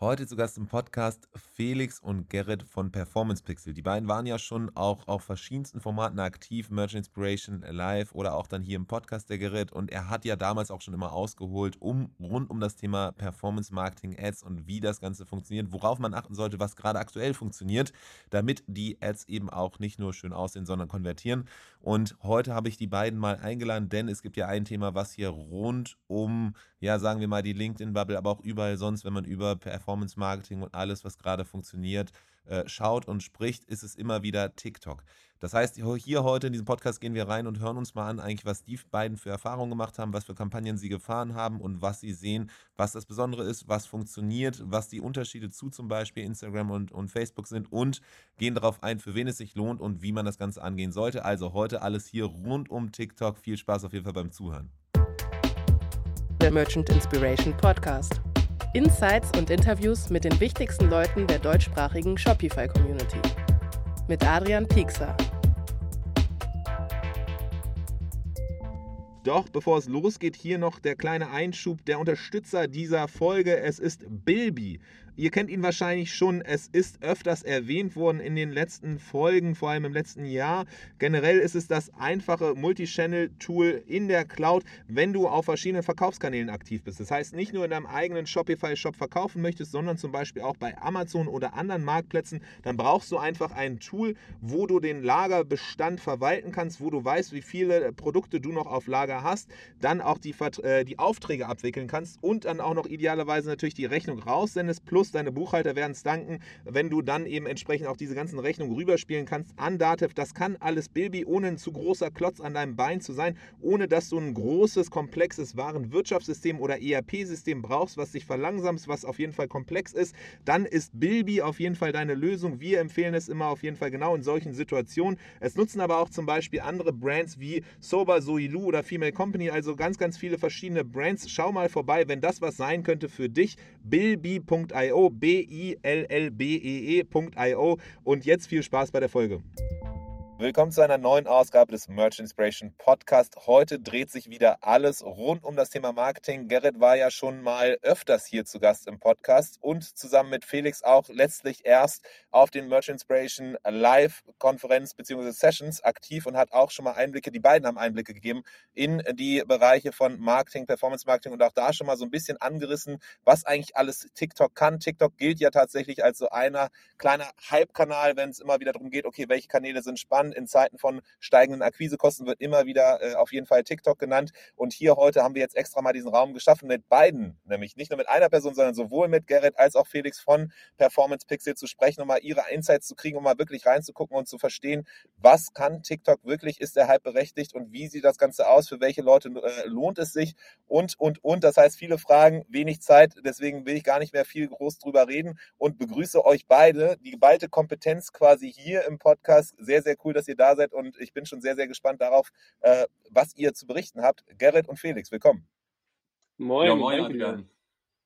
Heute zu Gast im Podcast Felix und Gerrit von Performance Pixel. Die beiden waren ja schon auch auf verschiedensten Formaten aktiv, Merchant Inspiration Live oder auch dann hier im Podcast der Gerrit. Und er hat ja damals auch schon immer ausgeholt, um rund um das Thema Performance Marketing Ads und wie das Ganze funktioniert, worauf man achten sollte, was gerade aktuell funktioniert, damit die Ads eben auch nicht nur schön aussehen, sondern konvertieren. Und heute habe ich die beiden mal eingeladen, denn es gibt ja ein Thema, was hier rund um, ja, sagen wir mal, die LinkedIn-Bubble, aber auch überall sonst, wenn man über Performance Performance Marketing und alles, was gerade funktioniert, äh, schaut und spricht, ist es immer wieder TikTok. Das heißt, hier heute in diesem Podcast gehen wir rein und hören uns mal an, eigentlich, was die beiden für Erfahrungen gemacht haben, was für Kampagnen sie gefahren haben und was sie sehen, was das Besondere ist, was funktioniert, was die Unterschiede zu zum Beispiel Instagram und, und Facebook sind und gehen darauf ein, für wen es sich lohnt und wie man das Ganze angehen sollte. Also heute alles hier rund um TikTok. Viel Spaß auf jeden Fall beim Zuhören. Der Merchant Inspiration Podcast. Insights und Interviews mit den wichtigsten Leuten der deutschsprachigen Shopify-Community. Mit Adrian Piekser. Doch bevor es losgeht, hier noch der kleine Einschub der Unterstützer dieser Folge. Es ist Bilby. Ihr kennt ihn wahrscheinlich schon. Es ist öfters erwähnt worden in den letzten Folgen, vor allem im letzten Jahr. Generell ist es das einfache Multichannel-Tool in der Cloud, wenn du auf verschiedenen Verkaufskanälen aktiv bist. Das heißt, nicht nur in deinem eigenen Shopify-Shop verkaufen möchtest, sondern zum Beispiel auch bei Amazon oder anderen Marktplätzen. Dann brauchst du einfach ein Tool, wo du den Lagerbestand verwalten kannst, wo du weißt, wie viele Produkte du noch auf Lager hast, dann auch die, äh, die Aufträge abwickeln kannst und dann auch noch idealerweise natürlich die Rechnung raussendest, plus plus deine Buchhalter werden es danken, wenn du dann eben entsprechend auch diese ganzen Rechnungen rüberspielen kannst an Datev. Das kann alles Bilby, ohne ein zu großer Klotz an deinem Bein zu sein, ohne dass du ein großes, komplexes Warenwirtschaftssystem oder ERP-System brauchst, was dich verlangsamt, was auf jeden Fall komplex ist. Dann ist Bilby auf jeden Fall deine Lösung. Wir empfehlen es immer auf jeden Fall genau in solchen Situationen. Es nutzen aber auch zum Beispiel andere Brands wie Soba, Soilu oder Female Company, also ganz, ganz viele verschiedene Brands. Schau mal vorbei, wenn das was sein könnte für dich. Billbee.io, B-I-L-L-B-E-E.io. Und jetzt viel Spaß bei der Folge. Willkommen zu einer neuen Ausgabe des Merch Inspiration Podcast. Heute dreht sich wieder alles rund um das Thema Marketing. Gerrit war ja schon mal öfters hier zu Gast im Podcast und zusammen mit Felix auch letztlich erst auf den Merch Inspiration Live-Konferenz bzw. Sessions aktiv und hat auch schon mal Einblicke, die beiden haben Einblicke gegeben in die Bereiche von Marketing, Performance Marketing und auch da schon mal so ein bisschen angerissen, was eigentlich alles TikTok kann. TikTok gilt ja tatsächlich als so einer kleiner Hype-Kanal, wenn es immer wieder darum geht, okay, welche Kanäle sind spannend an. In Zeiten von steigenden Akquisekosten wird immer wieder äh, auf jeden Fall TikTok genannt. Und hier heute haben wir jetzt extra mal diesen Raum geschaffen mit beiden, nämlich nicht nur mit einer Person, sondern sowohl mit Gerrit als auch Felix von Performance Pixel zu sprechen, um mal ihre Insights zu kriegen, um mal wirklich reinzugucken und zu verstehen, was kann TikTok wirklich, ist der Hype berechtigt und wie sieht das Ganze aus, für welche Leute äh, lohnt es sich und, und, und. Das heißt, viele Fragen, wenig Zeit, deswegen will ich gar nicht mehr viel groß drüber reden und begrüße euch beide, die geballte Kompetenz quasi hier im Podcast. Sehr, sehr cool, dass ihr da seid und ich bin schon sehr, sehr gespannt darauf, äh, was ihr zu berichten habt. Gerrit und Felix, willkommen. Moin, ja, moin, Adrian.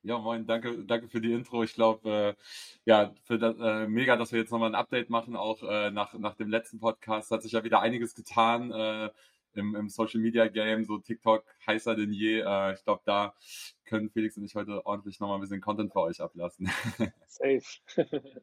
Ja, moin, danke, danke für die Intro. Ich glaube, äh, ja, für das, äh, mega, dass wir jetzt nochmal ein Update machen, auch äh, nach, nach dem letzten Podcast hat sich ja wieder einiges getan äh, im, im Social Media Game, so TikTok heißer denn je. Äh, ich glaube, da können Felix und ich heute ordentlich nochmal ein bisschen Content für euch ablassen. Safe.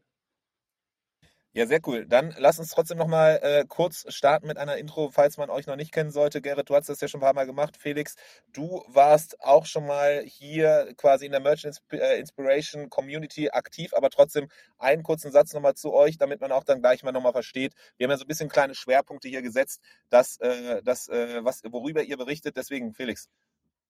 Ja, sehr cool. Dann lass uns trotzdem noch mal äh, kurz starten mit einer Intro, falls man euch noch nicht kennen sollte. Gerrit, du hast das ja schon ein paar Mal gemacht. Felix, du warst auch schon mal hier quasi in der Merchant äh, Inspiration Community aktiv, aber trotzdem einen kurzen Satz noch mal zu euch, damit man auch dann gleich mal noch mal versteht. Wir haben ja so ein bisschen kleine Schwerpunkte hier gesetzt, dass, äh, das, äh, was, worüber ihr berichtet. Deswegen, Felix.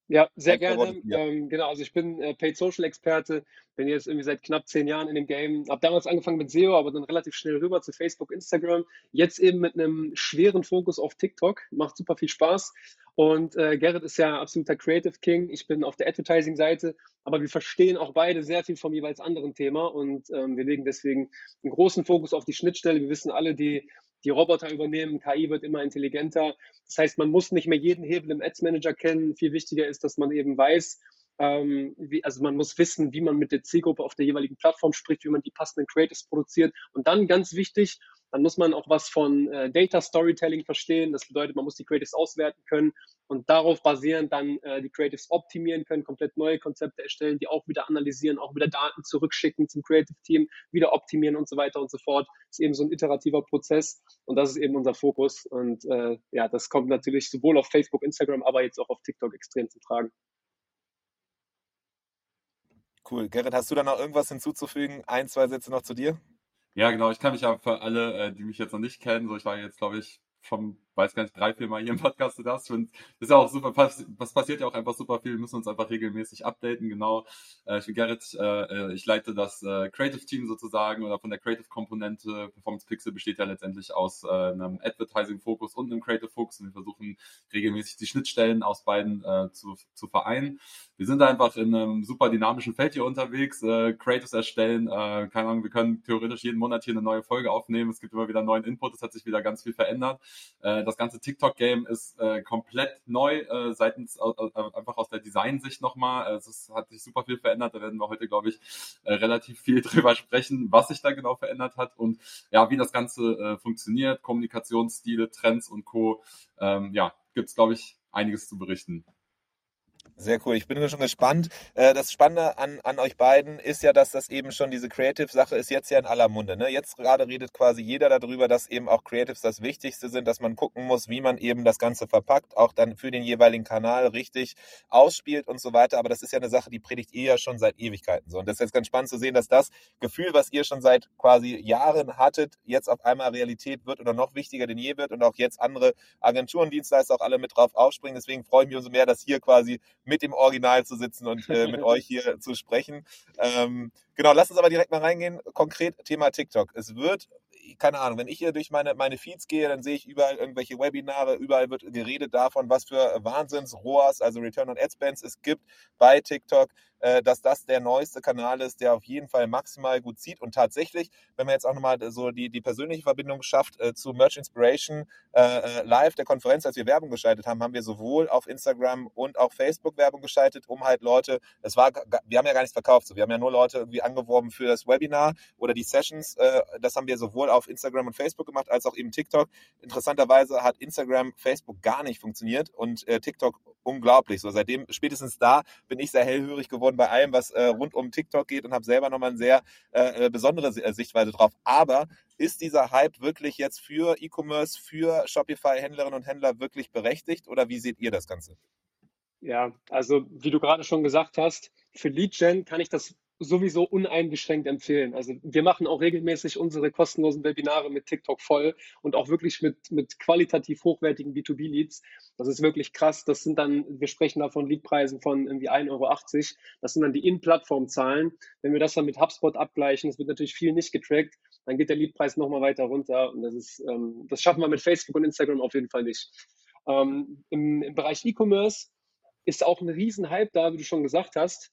Ja, sehr gerne. Ähm, genau, also ich bin äh, Paid Social Experte, bin jetzt irgendwie seit knapp zehn Jahren in dem Game. Habe damals angefangen mit SEO, aber dann relativ schnell rüber zu Facebook, Instagram. Jetzt eben mit einem schweren Fokus auf TikTok. Macht super viel Spaß. Und äh, Gerrit ist ja absoluter Creative King. Ich bin auf der Advertising-Seite, aber wir verstehen auch beide sehr viel vom jeweils anderen Thema und ähm, wir legen deswegen einen großen Fokus auf die Schnittstelle. Wir wissen alle, die die Roboter übernehmen, KI wird immer intelligenter. Das heißt, man muss nicht mehr jeden Hebel im Ads Manager kennen. Viel wichtiger ist, dass man eben weiß, ähm, wie, also man muss wissen, wie man mit der Zielgruppe auf der jeweiligen Plattform spricht, wie man die passenden Creatives produziert. Und dann ganz wichtig, dann muss man auch was von äh, Data Storytelling verstehen. Das bedeutet, man muss die Creatives auswerten können und darauf basierend dann äh, die Creatives optimieren können, komplett neue Konzepte erstellen, die auch wieder analysieren, auch wieder Daten zurückschicken zum Creative Team, wieder optimieren und so weiter und so fort. Das ist eben so ein iterativer Prozess und das ist eben unser Fokus. Und äh, ja, das kommt natürlich sowohl auf Facebook, Instagram, aber jetzt auch auf TikTok extrem zu tragen. Cool. Gerrit, hast du da noch irgendwas hinzuzufügen? Ein, zwei Sätze noch zu dir? Ja, genau. Ich kann mich ja für alle, äh, die mich jetzt noch nicht kennen, so ich war jetzt, glaube ich, vom, weiß gar nicht, drei, vier Mal hier im Podcast zu. Und das ist ja auch super, was passiert ja auch einfach super viel. Wir müssen uns einfach regelmäßig updaten. Genau. Äh, ich bin Gerrit, äh, ich leite das äh, Creative Team sozusagen oder von der Creative Komponente. Performance Pixel besteht ja letztendlich aus äh, einem Advertising Fokus und einem Creative Fokus und wir versuchen regelmäßig die Schnittstellen aus beiden äh, zu, zu vereinen. Wir sind einfach in einem super dynamischen Feld hier unterwegs, äh, Creatives erstellen, äh, keine Ahnung, wir können theoretisch jeden Monat hier eine neue Folge aufnehmen. Es gibt immer wieder neuen Input, es hat sich wieder ganz viel verändert. Das ganze TikTok-Game ist äh, komplett neu, äh, seitens äh, einfach aus der Designsicht nochmal. Äh, es hat sich super viel verändert. Da werden wir heute, glaube ich, äh, relativ viel drüber sprechen, was sich da genau verändert hat und ja, wie das Ganze äh, funktioniert, Kommunikationsstile, Trends und Co. Ähm, ja, gibt's glaube ich, einiges zu berichten. Sehr cool. Ich bin schon gespannt. Äh, das Spannende an, an euch beiden ist ja, dass das eben schon diese Creative-Sache ist jetzt ja in aller Munde. Ne? Jetzt gerade redet quasi jeder darüber, dass eben auch Creatives das Wichtigste sind, dass man gucken muss, wie man eben das Ganze verpackt, auch dann für den jeweiligen Kanal richtig ausspielt und so weiter. Aber das ist ja eine Sache, die predigt ihr ja schon seit Ewigkeiten so. Und das ist jetzt ganz spannend zu sehen, dass das Gefühl, was ihr schon seit quasi Jahren hattet, jetzt auf einmal Realität wird oder noch wichtiger denn je wird und auch jetzt andere Agenturen, Dienstleister auch alle mit drauf aufspringen. Deswegen freue ich mich umso mehr, dass hier quasi mit dem Original zu sitzen und äh, mit euch hier zu sprechen. Ähm, genau, lass uns aber direkt mal reingehen. Konkret Thema TikTok. Es wird keine Ahnung, wenn ich hier durch meine, meine Feeds gehe, dann sehe ich überall irgendwelche Webinare, überall wird geredet davon, was für Wahnsinns-ROAS, also Return on Ad Spends es gibt bei TikTok. Äh, dass das der neueste Kanal ist, der auf jeden Fall maximal gut zieht. Und tatsächlich, wenn man jetzt auch nochmal so die, die persönliche Verbindung schafft äh, zu Merch Inspiration äh, live, der Konferenz, als wir Werbung geschaltet haben, haben wir sowohl auf Instagram und auch Facebook Werbung geschaltet, um halt Leute, es war, wir haben ja gar nichts verkauft, so. wir haben ja nur Leute irgendwie angeworben für das Webinar oder die Sessions. das haben wir sowohl auf Instagram und Facebook gemacht, als auch eben TikTok. Interessanterweise hat Instagram, Facebook gar nicht funktioniert und TikTok unglaublich. So seitdem, spätestens da bin ich sehr hellhörig geworden geworden bei allem, was äh, rund um TikTok geht und habe selber nochmal eine sehr äh, äh besondere äh, Sichtweise drauf. Aber ist dieser Hype wirklich jetzt für E-Commerce, für Shopify-Händlerinnen und Händler wirklich berechtigt oder wie seht ihr das Ganze? Ja, also wie du gerade schon gesagt hast, für Lead Gen kann ich das sowieso uneingeschränkt empfehlen. Also wir machen auch regelmäßig unsere kostenlosen Webinare mit TikTok voll und auch wirklich mit, mit qualitativ hochwertigen B2B-Leads. Das ist wirklich krass. Das sind dann, wir sprechen da von Leadpreisen von irgendwie 1,80 Euro. Das sind dann die In-Plattform-Zahlen. Wenn wir das dann mit HubSpot abgleichen, das wird natürlich viel nicht getrackt, dann geht der Leadpreis nochmal weiter runter. Und das ist, ähm, das schaffen wir mit Facebook und Instagram auf jeden Fall nicht. Ähm, im, Im Bereich E-Commerce ist auch ein Riesenhype da, wie du schon gesagt hast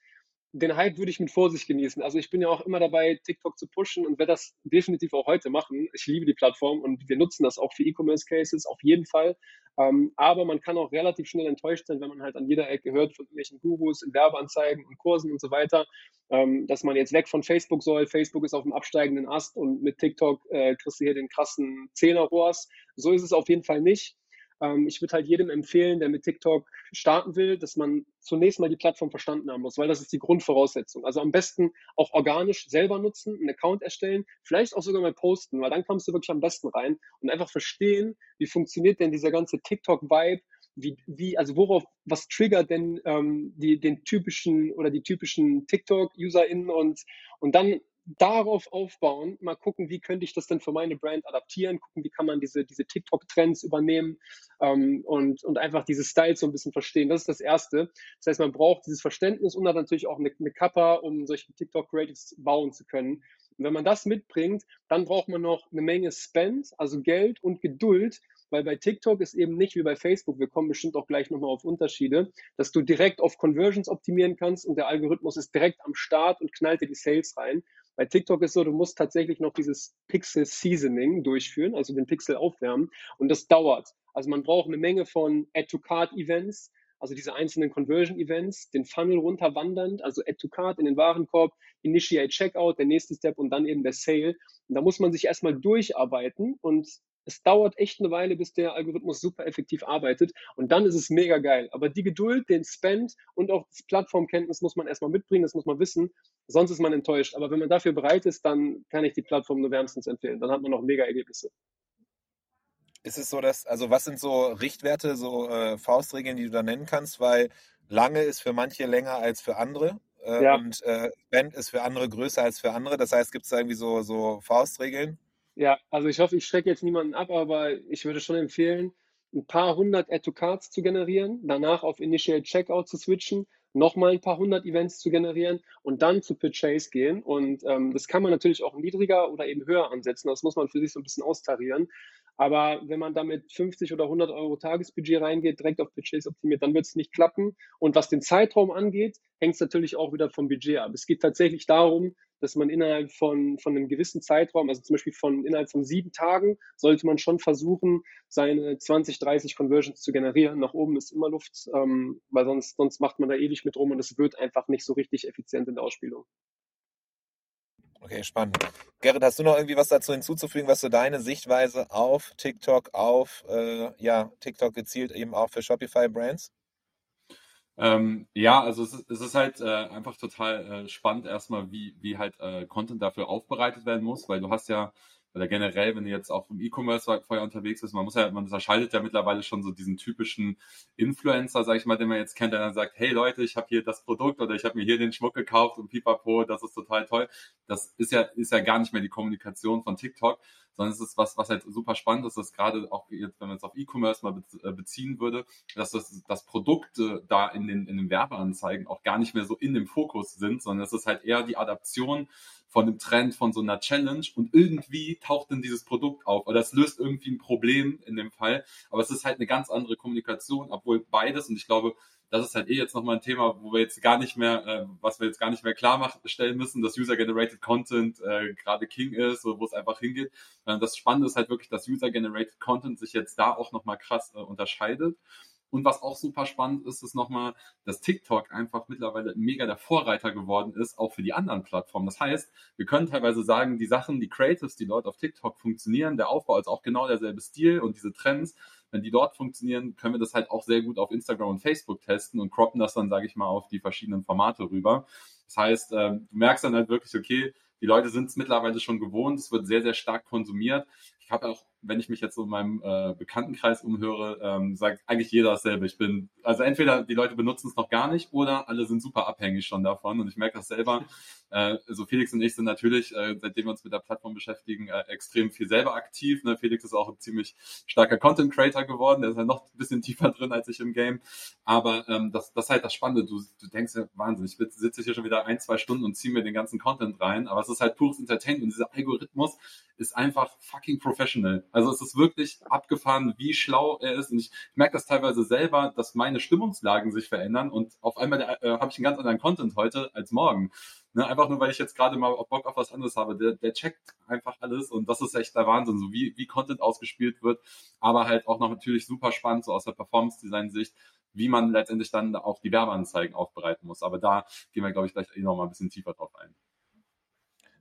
den Hype würde ich mit Vorsicht genießen. Also ich bin ja auch immer dabei, TikTok zu pushen und werde das definitiv auch heute machen. Ich liebe die Plattform und wir nutzen das auch für E-Commerce-Cases, auf jeden Fall. Ähm, aber man kann auch relativ schnell enttäuscht sein, wenn man halt an jeder Ecke hört von irgendwelchen Gurus in Werbeanzeigen und Kursen und so weiter, ähm, dass man jetzt weg von Facebook soll. Facebook ist auf dem absteigenden Ast und mit TikTok äh, kriegst du hier den krassen Zehner-Rohrs. So ist es auf jeden Fall nicht. Ähm, ich würde halt jedem empfehlen, der mit TikTok starten will, dass man zunächst mal die Plattform verstanden haben muss, weil das ist die Grundvoraussetzung. Also am besten auch organisch selber nutzen, einen Account erstellen, vielleicht auch sogar mal posten, weil dann kommst du wirklich am besten rein und einfach verstehen, wie funktioniert denn dieser ganze TikTok-Vibe, wie, wie, also worauf, was triggert denn ähm, die, den typischen oder die typischen TikTok-UserInnen und, und dann darauf aufbauen, mal gucken, wie könnte ich das denn für meine Brand adaptieren, gucken, wie kann man diese, diese TikTok-Trends übernehmen ähm, und, und einfach diese Styles so ein bisschen verstehen. Das ist das Erste. Das heißt, man braucht dieses Verständnis und dann natürlich auch eine, eine Kappa, um solche TikTok-Creatives bauen zu können. Und wenn man das mitbringt, dann braucht man noch eine Menge Spend, also Geld und Geduld, weil bei TikTok ist eben nicht wie bei Facebook, wir kommen bestimmt auch gleich nochmal auf Unterschiede, dass du direkt auf Conversions optimieren kannst und der Algorithmus ist direkt am Start und knallt dir die Sales rein, bei TikTok ist so, du musst tatsächlich noch dieses Pixel Seasoning durchführen, also den Pixel aufwärmen und das dauert. Also man braucht eine Menge von Add-to-Card-Events, also diese einzelnen Conversion-Events, den Funnel runterwandernd, also Add to Card in den Warenkorb, Initiate Checkout, der nächste Step und dann eben der Sale. Und da muss man sich erstmal durcharbeiten und es dauert echt eine Weile, bis der Algorithmus super effektiv arbeitet und dann ist es mega geil. Aber die Geduld, den Spend und auch das Plattformkenntnis muss man erstmal mitbringen, das muss man wissen, sonst ist man enttäuscht. Aber wenn man dafür bereit ist, dann kann ich die Plattform nur wärmstens empfehlen. Dann hat man auch mega Ergebnisse. Ist es so, dass, also was sind so Richtwerte, so äh, Faustregeln, die du da nennen kannst? Weil lange ist für manche länger als für andere. Äh, ja. Und äh, Spend ist für andere größer als für andere. Das heißt, gibt es da irgendwie so, so Faustregeln? Ja, also ich hoffe, ich schrecke jetzt niemanden ab, aber ich würde schon empfehlen, ein paar hundert Add-to-Cards zu generieren, danach auf Initial Checkout zu switchen, nochmal ein paar hundert Events zu generieren und dann zu Purchase gehen. Und ähm, das kann man natürlich auch niedriger oder eben höher ansetzen. Das muss man für sich so ein bisschen austarieren. Aber wenn man damit 50 oder 100 Euro Tagesbudget reingeht, direkt auf Purchase optimiert, dann wird es nicht klappen. Und was den Zeitraum angeht, hängt es natürlich auch wieder vom Budget ab. Es geht tatsächlich darum, dass man innerhalb von, von einem gewissen Zeitraum, also zum Beispiel von innerhalb von sieben Tagen, sollte man schon versuchen, seine 20, 30 Conversions zu generieren. Nach oben ist immer Luft, ähm, weil sonst, sonst macht man da ewig mit rum und es wird einfach nicht so richtig effizient in der Ausspielung. Okay, spannend. Gerrit, hast du noch irgendwie was dazu hinzuzufügen, was so deine Sichtweise auf TikTok, auf äh, ja, TikTok gezielt eben auch für Shopify-Brands? Ähm, ja, also es ist, es ist halt äh, einfach total äh, spannend erstmal, wie, wie halt äh, Content dafür aufbereitet werden muss, weil du hast ja oder generell, wenn du jetzt auch im E-Commerce vorher unterwegs bist, man muss ja, man unterscheidet ja mittlerweile schon so diesen typischen Influencer, sag ich mal, den man jetzt kennt, der dann sagt, hey Leute, ich habe hier das Produkt oder ich habe mir hier den Schmuck gekauft und pipapo, das ist total toll. Das ist ja, ist ja gar nicht mehr die Kommunikation von TikTok, sondern es ist was, was halt super spannend ist, dass gerade auch jetzt, wenn man es auf E-Commerce mal äh, beziehen würde, dass das, das Produkte da in den, in den Werbeanzeigen auch gar nicht mehr so in dem Fokus sind, sondern es ist halt eher die Adaption von dem Trend, von so einer Challenge und irgendwie taucht dann dieses Produkt auf oder es löst irgendwie ein Problem in dem Fall, aber es ist halt eine ganz andere Kommunikation, obwohl beides und ich glaube, das ist halt eh jetzt nochmal ein Thema, wo wir jetzt gar nicht mehr, äh, was wir jetzt gar nicht mehr klar stellen müssen, dass User-Generated Content äh, gerade King ist, wo es einfach hingeht. Äh, das Spannende ist halt wirklich, dass User-Generated Content sich jetzt da auch nochmal krass äh, unterscheidet. Und was auch super spannend ist, ist nochmal, dass TikTok einfach mittlerweile mega der Vorreiter geworden ist, auch für die anderen Plattformen. Das heißt, wir können teilweise sagen, die Sachen, die Creatives, die dort auf TikTok funktionieren, der Aufbau ist auch genau derselbe Stil und diese Trends, wenn die dort funktionieren, können wir das halt auch sehr gut auf Instagram und Facebook testen und croppen das dann, sage ich mal, auf die verschiedenen Formate rüber. Das heißt, ähm, du merkst dann halt wirklich, okay, die Leute sind es mittlerweile schon gewohnt, es wird sehr, sehr stark konsumiert. Ich habe auch wenn ich mich jetzt so in meinem äh, Bekanntenkreis umhöre, ähm, sagt eigentlich jeder dasselbe. Ich bin, also entweder die Leute benutzen es noch gar nicht oder alle sind super abhängig schon davon. Und ich merke das selber. Äh, so Felix und ich sind natürlich, äh, seitdem wir uns mit der Plattform beschäftigen, äh, extrem viel selber aktiv. Ne? Felix ist auch ein ziemlich starker Content Creator geworden. Der ist halt noch ein bisschen tiefer drin als ich im Game. Aber ähm, das, das ist halt das Spannende. Du, du denkst ja, Wahnsinn, ich sitze hier schon wieder ein, zwei Stunden und ziehe mir den ganzen Content rein. Aber es ist halt pures Entertainment. Und dieser Algorithmus ist einfach fucking professional. Also es ist wirklich abgefahren, wie schlau er ist. Und ich, ich merke das teilweise selber, dass meine Stimmungslagen sich verändern und auf einmal äh, habe ich einen ganz anderen Content heute als morgen. Ne, einfach nur, weil ich jetzt gerade mal Bock auf was anderes habe. Der, der checkt einfach alles und das ist echt der Wahnsinn, so wie, wie Content ausgespielt wird, aber halt auch noch natürlich super spannend, so aus der Performance-Design-Sicht, wie man letztendlich dann auch die Werbeanzeigen aufbereiten muss. Aber da gehen wir, glaube ich, gleich eh noch mal ein bisschen tiefer drauf ein.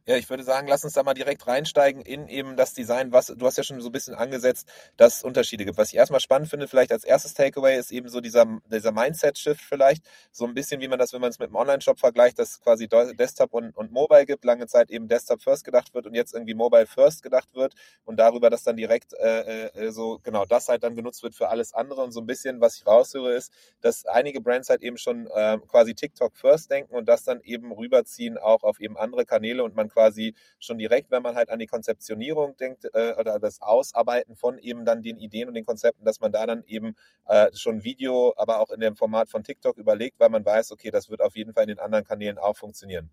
Ja, ich würde sagen, lass uns da mal direkt reinsteigen in eben das Design, was du hast ja schon so ein bisschen angesetzt, dass es Unterschiede gibt. Was ich erstmal spannend finde, vielleicht als erstes Takeaway, ist eben so dieser, dieser Mindset-Shift vielleicht. So ein bisschen, wie man das, wenn man es mit einem Online-Shop vergleicht, dass quasi Desktop und, und Mobile gibt, lange Zeit eben Desktop First gedacht wird und jetzt irgendwie Mobile First gedacht wird und darüber, dass dann direkt äh, äh, so genau das halt dann genutzt wird für alles andere. Und so ein bisschen, was ich raushöre, ist, dass einige Brands halt eben schon äh, quasi TikTok First denken und das dann eben rüberziehen auch auf eben andere Kanäle und man quasi schon direkt, wenn man halt an die Konzeptionierung denkt äh, oder das Ausarbeiten von eben dann den Ideen und den Konzepten, dass man da dann eben äh, schon Video, aber auch in dem Format von TikTok überlegt, weil man weiß, okay, das wird auf jeden Fall in den anderen Kanälen auch funktionieren.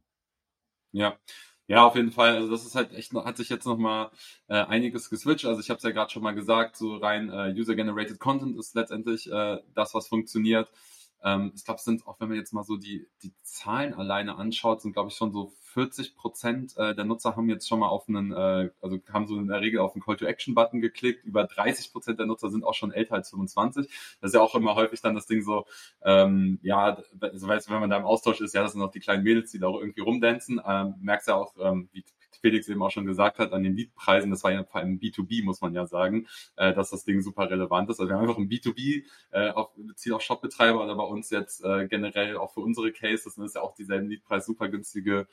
Ja, ja, auf jeden Fall. Also das ist halt echt, hat sich jetzt nochmal äh, einiges geswitcht. Also ich habe es ja gerade schon mal gesagt, so rein äh, User-Generated Content ist letztendlich äh, das, was funktioniert. Ähm, ich glaube, es sind, auch wenn man jetzt mal so die, die Zahlen alleine anschaut, sind, glaube ich, schon so 40 Prozent äh, der Nutzer haben jetzt schon mal auf einen, äh, also haben so in der Regel auf einen Call-to-Action-Button geklickt. Über 30 Prozent der Nutzer sind auch schon älter als 25. Das ist ja auch immer häufig dann das Ding so, ähm, ja, also weißt wenn man da im Austausch ist, ja, das sind auch die kleinen Mädels, die da auch irgendwie rumdancen. Ähm, merkst ja auch, ähm, wie Felix eben auch schon gesagt hat, an den Leadpreisen, das war ja vor allem B2B, muss man ja sagen, äh, dass das Ding super relevant ist. Also wir haben einfach ein B2B, äh, auf, beziehen auch Shopbetreiber oder bei uns jetzt äh, generell auch für unsere Cases, das ist ja auch dieselben Leadpreis, super günstige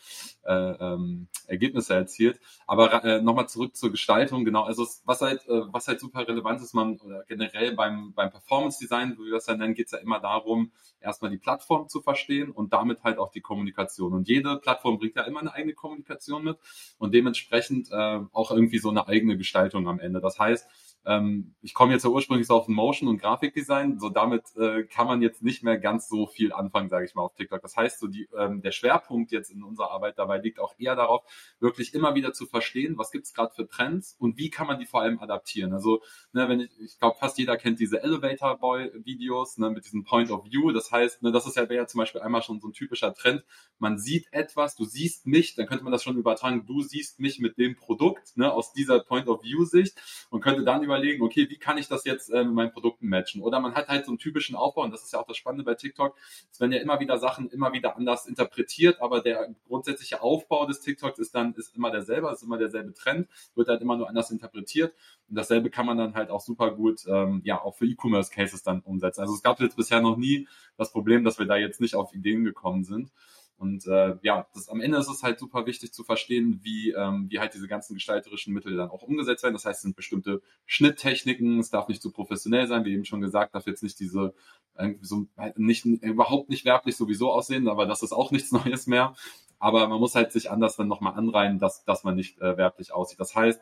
äh, ähm, Ergebnisse erzielt. Aber äh, nochmal zurück zur Gestaltung, genau, also was halt, äh, was halt super relevant ist, man oder generell beim, beim Performance Design, wie wir das ja nennen, geht es ja immer darum, erstmal die Plattform zu verstehen und damit halt auch die Kommunikation. Und jede Plattform bringt ja immer eine eigene Kommunikation mit und dementsprechend äh, auch irgendwie so eine eigene Gestaltung am Ende. Das heißt, ähm, ich komme jetzt ja ursprünglich so auf Motion und Grafikdesign, so damit äh, kann man jetzt nicht mehr ganz so viel anfangen, sage ich mal, auf TikTok. Das heißt, so die, ähm, der Schwerpunkt jetzt in unserer Arbeit dabei liegt auch eher darauf, wirklich immer wieder zu verstehen, was gibt's gerade für Trends und wie kann man die vor allem adaptieren. Also, ne, wenn ich, ich glaube, fast jeder kennt diese Elevator Boy Videos ne, mit diesem Point of View. Das heißt, ne, das ist ja, wäre ja zum Beispiel einmal schon so ein typischer Trend. Man sieht etwas, du siehst mich, dann könnte man das schon übertragen, du siehst mich mit dem Produkt, ne, aus dieser Point of View Sicht und könnte dann überlegen, okay, wie kann ich das jetzt äh, mit meinen Produkten matchen? Oder man hat halt so einen typischen Aufbau, und das ist ja auch das Spannende bei TikTok, es werden ja immer wieder Sachen immer wieder anders interpretiert, aber der grundsätzliche Aufbau des TikToks ist dann ist immer derselbe, ist immer derselbe Trend, wird halt immer nur anders interpretiert. Und dasselbe kann man dann halt auch super gut ähm, ja auch für E-Commerce-Cases dann umsetzen. Also es gab jetzt bisher noch nie das Problem, dass wir da jetzt nicht auf Ideen gekommen sind. Und äh, ja, das, am Ende ist es halt super wichtig zu verstehen, wie, ähm, wie halt diese ganzen gestalterischen Mittel dann auch umgesetzt werden. Das heißt, es sind bestimmte Schnitttechniken, es darf nicht zu professionell sein, wie eben schon gesagt, darf jetzt nicht diese irgendwie so halt nicht überhaupt nicht werblich sowieso aussehen, aber das ist auch nichts Neues mehr. Aber man muss halt sich anders dann nochmal anreihen, dass, dass man nicht äh, werblich aussieht. Das heißt,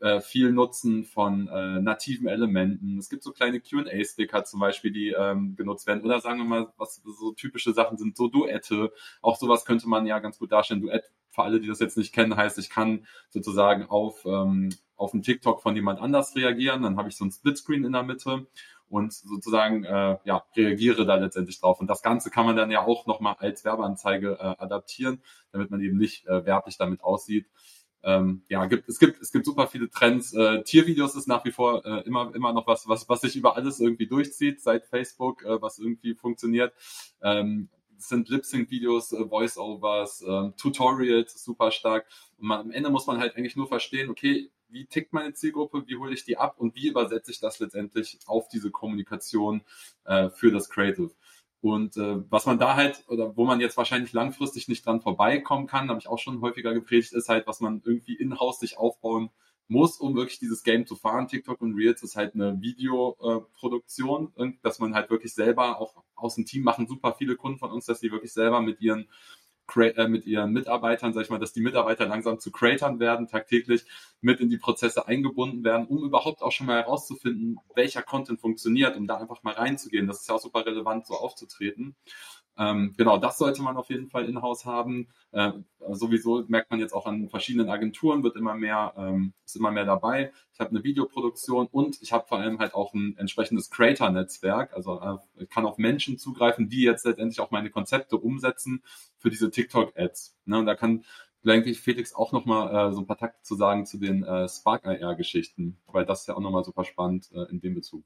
äh, viel Nutzen von äh, nativen Elementen. Es gibt so kleine QA-Sticker zum Beispiel, die ähm, genutzt werden. Oder sagen wir mal, was so typische Sachen sind, so Duette. Auch sowas könnte man ja ganz gut darstellen. Duett, für alle, die das jetzt nicht kennen, heißt, ich kann sozusagen auf, ähm, auf einen TikTok von jemand anders reagieren. Dann habe ich so ein Splitscreen in der Mitte und sozusagen äh, ja, reagiere da letztendlich drauf. Und das Ganze kann man dann ja auch nochmal als Werbeanzeige äh, adaptieren, damit man eben nicht äh, werblich damit aussieht ähm, ja, gibt, es gibt, es gibt super viele Trends. Äh, Tiervideos ist nach wie vor äh, immer, immer noch was, was, was sich über alles irgendwie durchzieht, seit Facebook, äh, was irgendwie funktioniert. Ähm, sind Lip-Sync-Videos, äh, Voice-Overs, äh, Tutorials, super stark. Und man, am Ende muss man halt eigentlich nur verstehen, okay, wie tickt meine Zielgruppe, wie hole ich die ab und wie übersetze ich das letztendlich auf diese Kommunikation äh, für das Creative. Und äh, was man da halt, oder wo man jetzt wahrscheinlich langfristig nicht dran vorbeikommen kann, habe ich auch schon häufiger gepredigt, ist halt, was man irgendwie in-house sich aufbauen muss, um wirklich dieses Game zu fahren. TikTok und Reels ist halt eine Videoproduktion, äh, dass man halt wirklich selber auch aus dem Team machen super viele Kunden von uns, dass sie wirklich selber mit ihren mit ihren Mitarbeitern, sag ich mal, dass die Mitarbeiter langsam zu Creatern werden, tagtäglich mit in die Prozesse eingebunden werden, um überhaupt auch schon mal herauszufinden, welcher Content funktioniert, um da einfach mal reinzugehen. Das ist ja auch super relevant, so aufzutreten. Ähm, genau, das sollte man auf jeden Fall in-house haben. Äh, sowieso merkt man jetzt auch an verschiedenen Agenturen, wird immer mehr, ähm, ist immer mehr dabei. Ich habe eine Videoproduktion und ich habe vor allem halt auch ein entsprechendes Creator-Netzwerk. Also äh, ich kann auf Menschen zugreifen, die jetzt letztendlich auch meine Konzepte umsetzen für diese TikTok-Ads. Ne, und da kann denke ich, Felix auch nochmal äh, so ein paar Takte zu sagen zu den äh, Spark AR-Geschichten, weil das ist ja auch nochmal super spannend äh, in dem Bezug.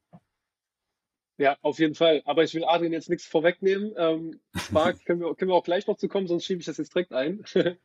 Ja, auf jeden Fall. Aber ich will Adrian jetzt nichts vorwegnehmen. Ähm, Spark können wir, können wir auch gleich noch zu kommen, sonst schiebe ich das jetzt direkt ein.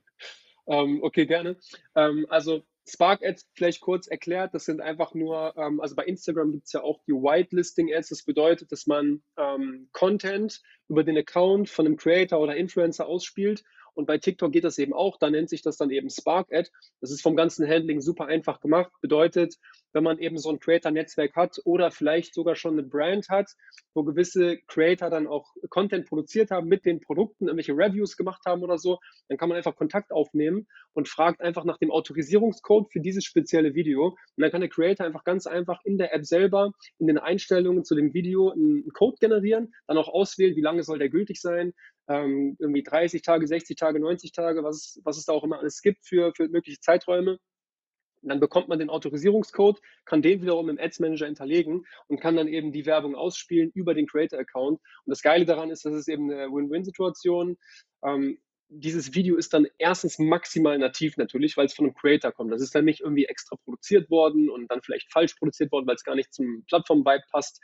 ähm, okay, gerne. Ähm, also Spark Ads vielleicht kurz erklärt, das sind einfach nur, ähm, also bei Instagram gibt es ja auch die Whitelisting Ads. Das bedeutet, dass man ähm, Content über den Account von einem Creator oder Influencer ausspielt und bei TikTok geht das eben auch. Da nennt sich das dann eben Spark Ad. Das ist vom ganzen Handling super einfach gemacht. Bedeutet, wenn man eben so ein Creator-Netzwerk hat oder vielleicht sogar schon eine Brand hat, wo gewisse Creator dann auch Content produziert haben mit den Produkten, irgendwelche Reviews gemacht haben oder so, dann kann man einfach Kontakt aufnehmen und fragt einfach nach dem Autorisierungscode für dieses spezielle Video. Und dann kann der Creator einfach ganz einfach in der App selber, in den Einstellungen zu dem Video einen Code generieren, dann auch auswählen, wie lange soll der gültig sein, ähm, irgendwie 30 Tage, 60 Tage, 90 Tage, was, was es da auch immer alles gibt für, für mögliche Zeiträume. Dann bekommt man den Autorisierungscode, kann den wiederum im Ads Manager hinterlegen und kann dann eben die Werbung ausspielen über den Creator-Account. Und das Geile daran ist, dass es eben eine Win-Win-Situation. Ähm, dieses Video ist dann erstens maximal nativ natürlich, weil es von einem Creator kommt. Das ist dann nicht irgendwie extra produziert worden und dann vielleicht falsch produziert worden, weil es gar nicht zum Plattform-Vibe passt.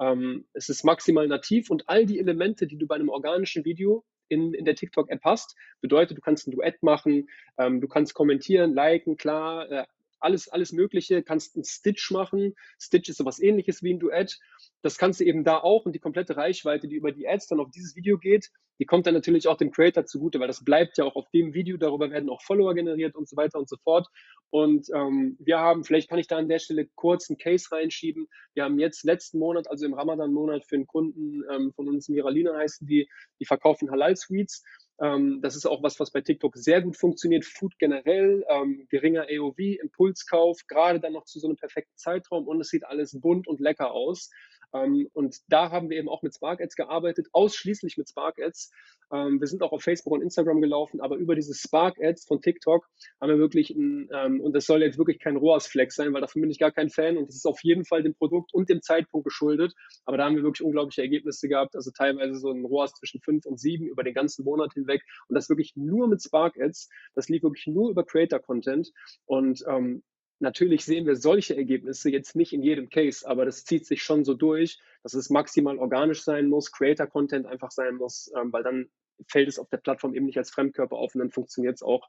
Ähm, es ist maximal nativ und all die Elemente, die du bei einem organischen Video in, in der TikTok-App hast, bedeutet, du kannst ein Duett machen, ähm, du kannst kommentieren, liken, klar, äh, alles, alles Mögliche, kannst einen Stitch machen. Stitch ist sowas ähnliches wie ein Duett. Das kannst du eben da auch und die komplette Reichweite, die über die Ads dann auf dieses Video geht, die kommt dann natürlich auch dem Creator zugute, weil das bleibt ja auch auf dem Video, darüber werden auch Follower generiert und so weiter und so fort. Und ähm, wir haben, vielleicht kann ich da an der Stelle kurz einen Case reinschieben. Wir haben jetzt letzten Monat, also im Ramadan-Monat für einen Kunden ähm, von uns, Miralina heißen die, die verkaufen Halal-Sweets. Ähm, das ist auch was, was bei TikTok sehr gut funktioniert. Food generell, ähm, geringer AOV, Impulskauf, gerade dann noch zu so einem perfekten Zeitraum und es sieht alles bunt und lecker aus. Ähm, und da haben wir eben auch mit Spark Ads gearbeitet, ausschließlich mit Spark Ads. Ähm, wir sind auch auf Facebook und Instagram gelaufen, aber über diese Spark Ads von TikTok haben wir wirklich, ein, ähm, und das soll jetzt wirklich kein ROAS-Flex sein, weil davon bin ich gar kein Fan und das ist auf jeden Fall dem Produkt und dem Zeitpunkt geschuldet. Aber da haben wir wirklich unglaubliche Ergebnisse gehabt, also teilweise so ein ROAS zwischen 5 und 7 über den ganzen Monat hinweg und das wirklich nur mit Spark Ads. Das lief wirklich nur über Creator Content und ähm, Natürlich sehen wir solche Ergebnisse jetzt nicht in jedem Case, aber das zieht sich schon so durch, dass es maximal organisch sein muss, Creator-Content einfach sein muss, ähm, weil dann fällt es auf der Plattform eben nicht als Fremdkörper auf und dann funktioniert es auch.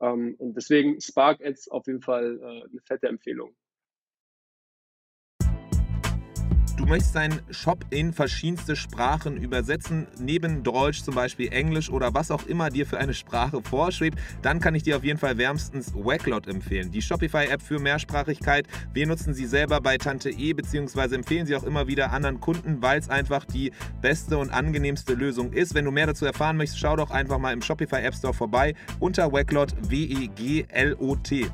Ähm, und deswegen Spark Ads auf jeden Fall äh, eine fette Empfehlung. Möchtest deinen Shop in verschiedenste Sprachen übersetzen, neben Deutsch zum Beispiel Englisch oder was auch immer dir für eine Sprache vorschwebt, dann kann ich dir auf jeden Fall wärmstens Wacklot empfehlen. Die Shopify-App für Mehrsprachigkeit. Wir nutzen sie selber bei Tante E, beziehungsweise empfehlen sie auch immer wieder anderen Kunden, weil es einfach die beste und angenehmste Lösung ist. Wenn du mehr dazu erfahren möchtest, schau doch einfach mal im Shopify App Store vorbei unter Wacklot, W-E-G-L-O-T.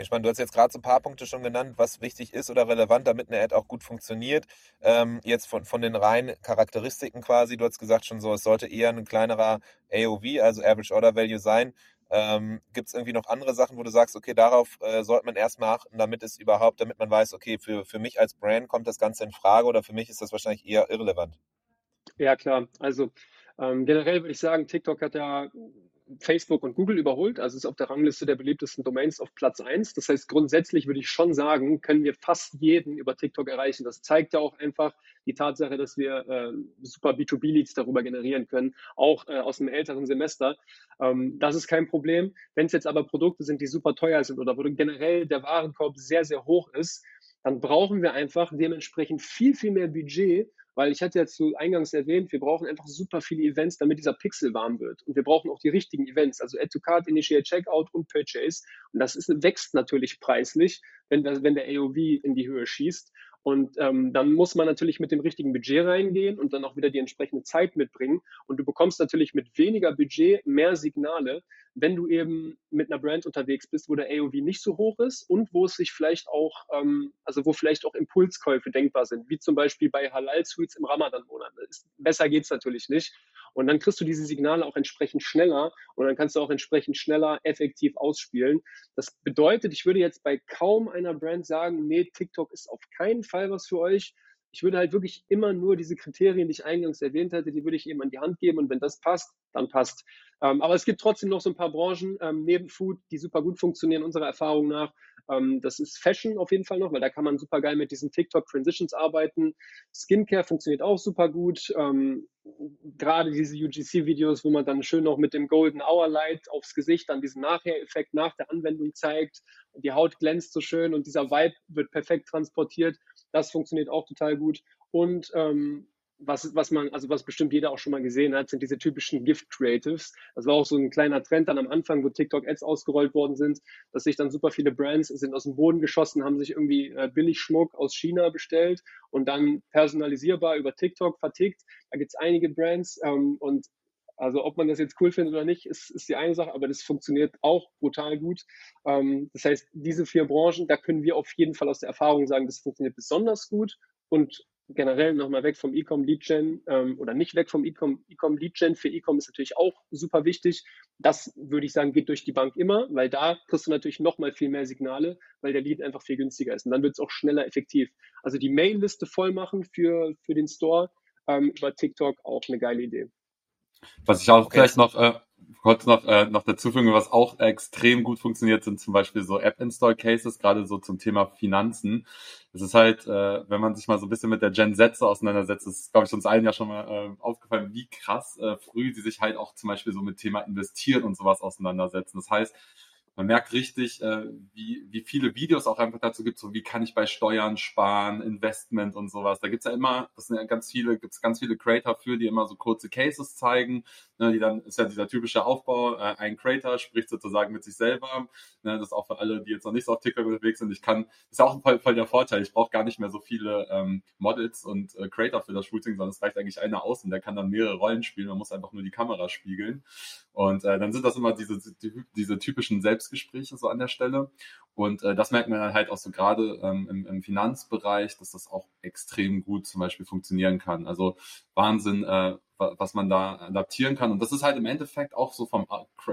Ich meine, du hast jetzt gerade so ein paar Punkte schon genannt, was wichtig ist oder relevant, damit eine Ad auch gut funktioniert. Ähm, jetzt von, von den reinen Charakteristiken quasi, du hast gesagt schon so, es sollte eher ein kleinerer AOV, also Average Order Value sein. Ähm, Gibt es irgendwie noch andere Sachen, wo du sagst, okay, darauf äh, sollte man erstmal achten, damit es überhaupt, damit man weiß, okay, für, für mich als Brand kommt das Ganze in Frage oder für mich ist das wahrscheinlich eher irrelevant? Ja, klar. Also ähm, generell würde ich sagen, TikTok hat ja Facebook und Google überholt, also ist auf der Rangliste der beliebtesten Domains auf Platz 1. Das heißt, grundsätzlich würde ich schon sagen, können wir fast jeden über TikTok erreichen. Das zeigt ja auch einfach die Tatsache, dass wir äh, super B2B-Leads darüber generieren können, auch äh, aus dem älteren Semester. Ähm, das ist kein Problem. Wenn es jetzt aber Produkte sind, die super teuer sind oder wo generell der Warenkorb sehr, sehr hoch ist, dann brauchen wir einfach dementsprechend viel, viel mehr Budget, weil ich hatte ja zu eingangs erwähnt, wir brauchen einfach super viele Events, damit dieser Pixel warm wird. Und wir brauchen auch die richtigen Events, also Add to Card, Initiate Checkout und Purchase. Und das ist, wächst natürlich preislich, wenn, wenn der AOV in die Höhe schießt. Und ähm, dann muss man natürlich mit dem richtigen Budget reingehen und dann auch wieder die entsprechende Zeit mitbringen. Und du bekommst natürlich mit weniger Budget mehr Signale, wenn du eben mit einer Brand unterwegs bist, wo der AOV nicht so hoch ist und wo es sich vielleicht auch, ähm, also wo vielleicht auch Impulskäufe denkbar sind, wie zum Beispiel bei Halal Suites im Ramadan-Monat. Besser geht's natürlich nicht. Und dann kriegst du diese Signale auch entsprechend schneller und dann kannst du auch entsprechend schneller effektiv ausspielen. Das bedeutet, ich würde jetzt bei kaum einer Brand sagen, nee, TikTok ist auf keinen Fall was für euch. Ich würde halt wirklich immer nur diese Kriterien, die ich eingangs erwähnt hatte, die würde ich eben an die Hand geben und wenn das passt, dann passt. Ähm, aber es gibt trotzdem noch so ein paar Branchen ähm, neben Food, die super gut funktionieren, unserer Erfahrung nach. Ähm, das ist Fashion auf jeden Fall noch, weil da kann man super geil mit diesen TikTok Transitions arbeiten. Skincare funktioniert auch super gut. Ähm, gerade diese UGC-Videos, wo man dann schön noch mit dem Golden Hour Light aufs Gesicht dann diesen Nachher-Effekt nach der Anwendung zeigt. Die Haut glänzt so schön und dieser Vibe wird perfekt transportiert. Das funktioniert auch total gut. Und ähm, was, was man, also was bestimmt jeder auch schon mal gesehen hat, sind diese typischen Gift-Creatives. Das war auch so ein kleiner Trend dann am Anfang, wo TikTok-Ads ausgerollt worden sind, dass sich dann super viele Brands sind aus dem Boden geschossen, haben sich irgendwie äh, billig Schmuck aus China bestellt und dann personalisierbar über TikTok vertickt. Da gibt es einige Brands ähm, und also ob man das jetzt cool findet oder nicht, ist, ist die eine Sache, aber das funktioniert auch brutal gut. Ähm, das heißt, diese vier Branchen, da können wir auf jeden Fall aus der Erfahrung sagen, das funktioniert besonders gut und generell nochmal weg vom E-Com Lead Gen ähm, oder nicht weg vom E-Com e Lead Gen für E-Com ist natürlich auch super wichtig. Das würde ich sagen, geht durch die Bank immer, weil da kriegst du natürlich nochmal viel mehr Signale, weil der Lead einfach viel günstiger ist. Und dann wird es auch schneller effektiv. Also die Mail-Liste voll machen für, für den Store ähm, über TikTok auch eine geile Idee. Was ich auch okay. vielleicht noch äh, kurz noch, äh, noch dazu fügen, was auch extrem gut funktioniert, sind zum Beispiel so App-Install-Cases, gerade so zum Thema Finanzen. Es ist halt, äh, wenn man sich mal so ein bisschen mit der Gen Z so auseinandersetzt, ist, glaube ich, uns allen ja schon mal äh, aufgefallen, wie krass äh, früh sie sich halt auch zum Beispiel so mit Thema Investieren und sowas auseinandersetzen. Das heißt, man merkt richtig, äh, wie, wie viele Videos auch einfach dazu gibt, so wie kann ich bei Steuern sparen, Investment und sowas. Da gibt's ja immer, das sind ja ganz viele, gibt's ganz viele Creator für, die immer so kurze Cases zeigen, ne, die dann, ist ja dieser typische Aufbau, äh, ein Creator spricht sozusagen mit sich selber, ne, das ist auch für alle, die jetzt noch nicht so auf TikTok unterwegs sind, ich kann, ist ja auch voll, voll der Vorteil, ich brauche gar nicht mehr so viele ähm, Models und äh, Creator für das Shooting, sondern es reicht eigentlich einer aus und der kann dann mehrere Rollen spielen, man muss einfach nur die Kamera spiegeln und äh, dann sind das immer diese, die, diese typischen Selbstgespräche so an der Stelle. Und äh, das merkt man dann halt auch so gerade ähm, im, im Finanzbereich, dass das auch extrem gut zum Beispiel funktionieren kann. Also Wahnsinn, äh, was man da adaptieren kann. Und das ist halt im Endeffekt auch so vom,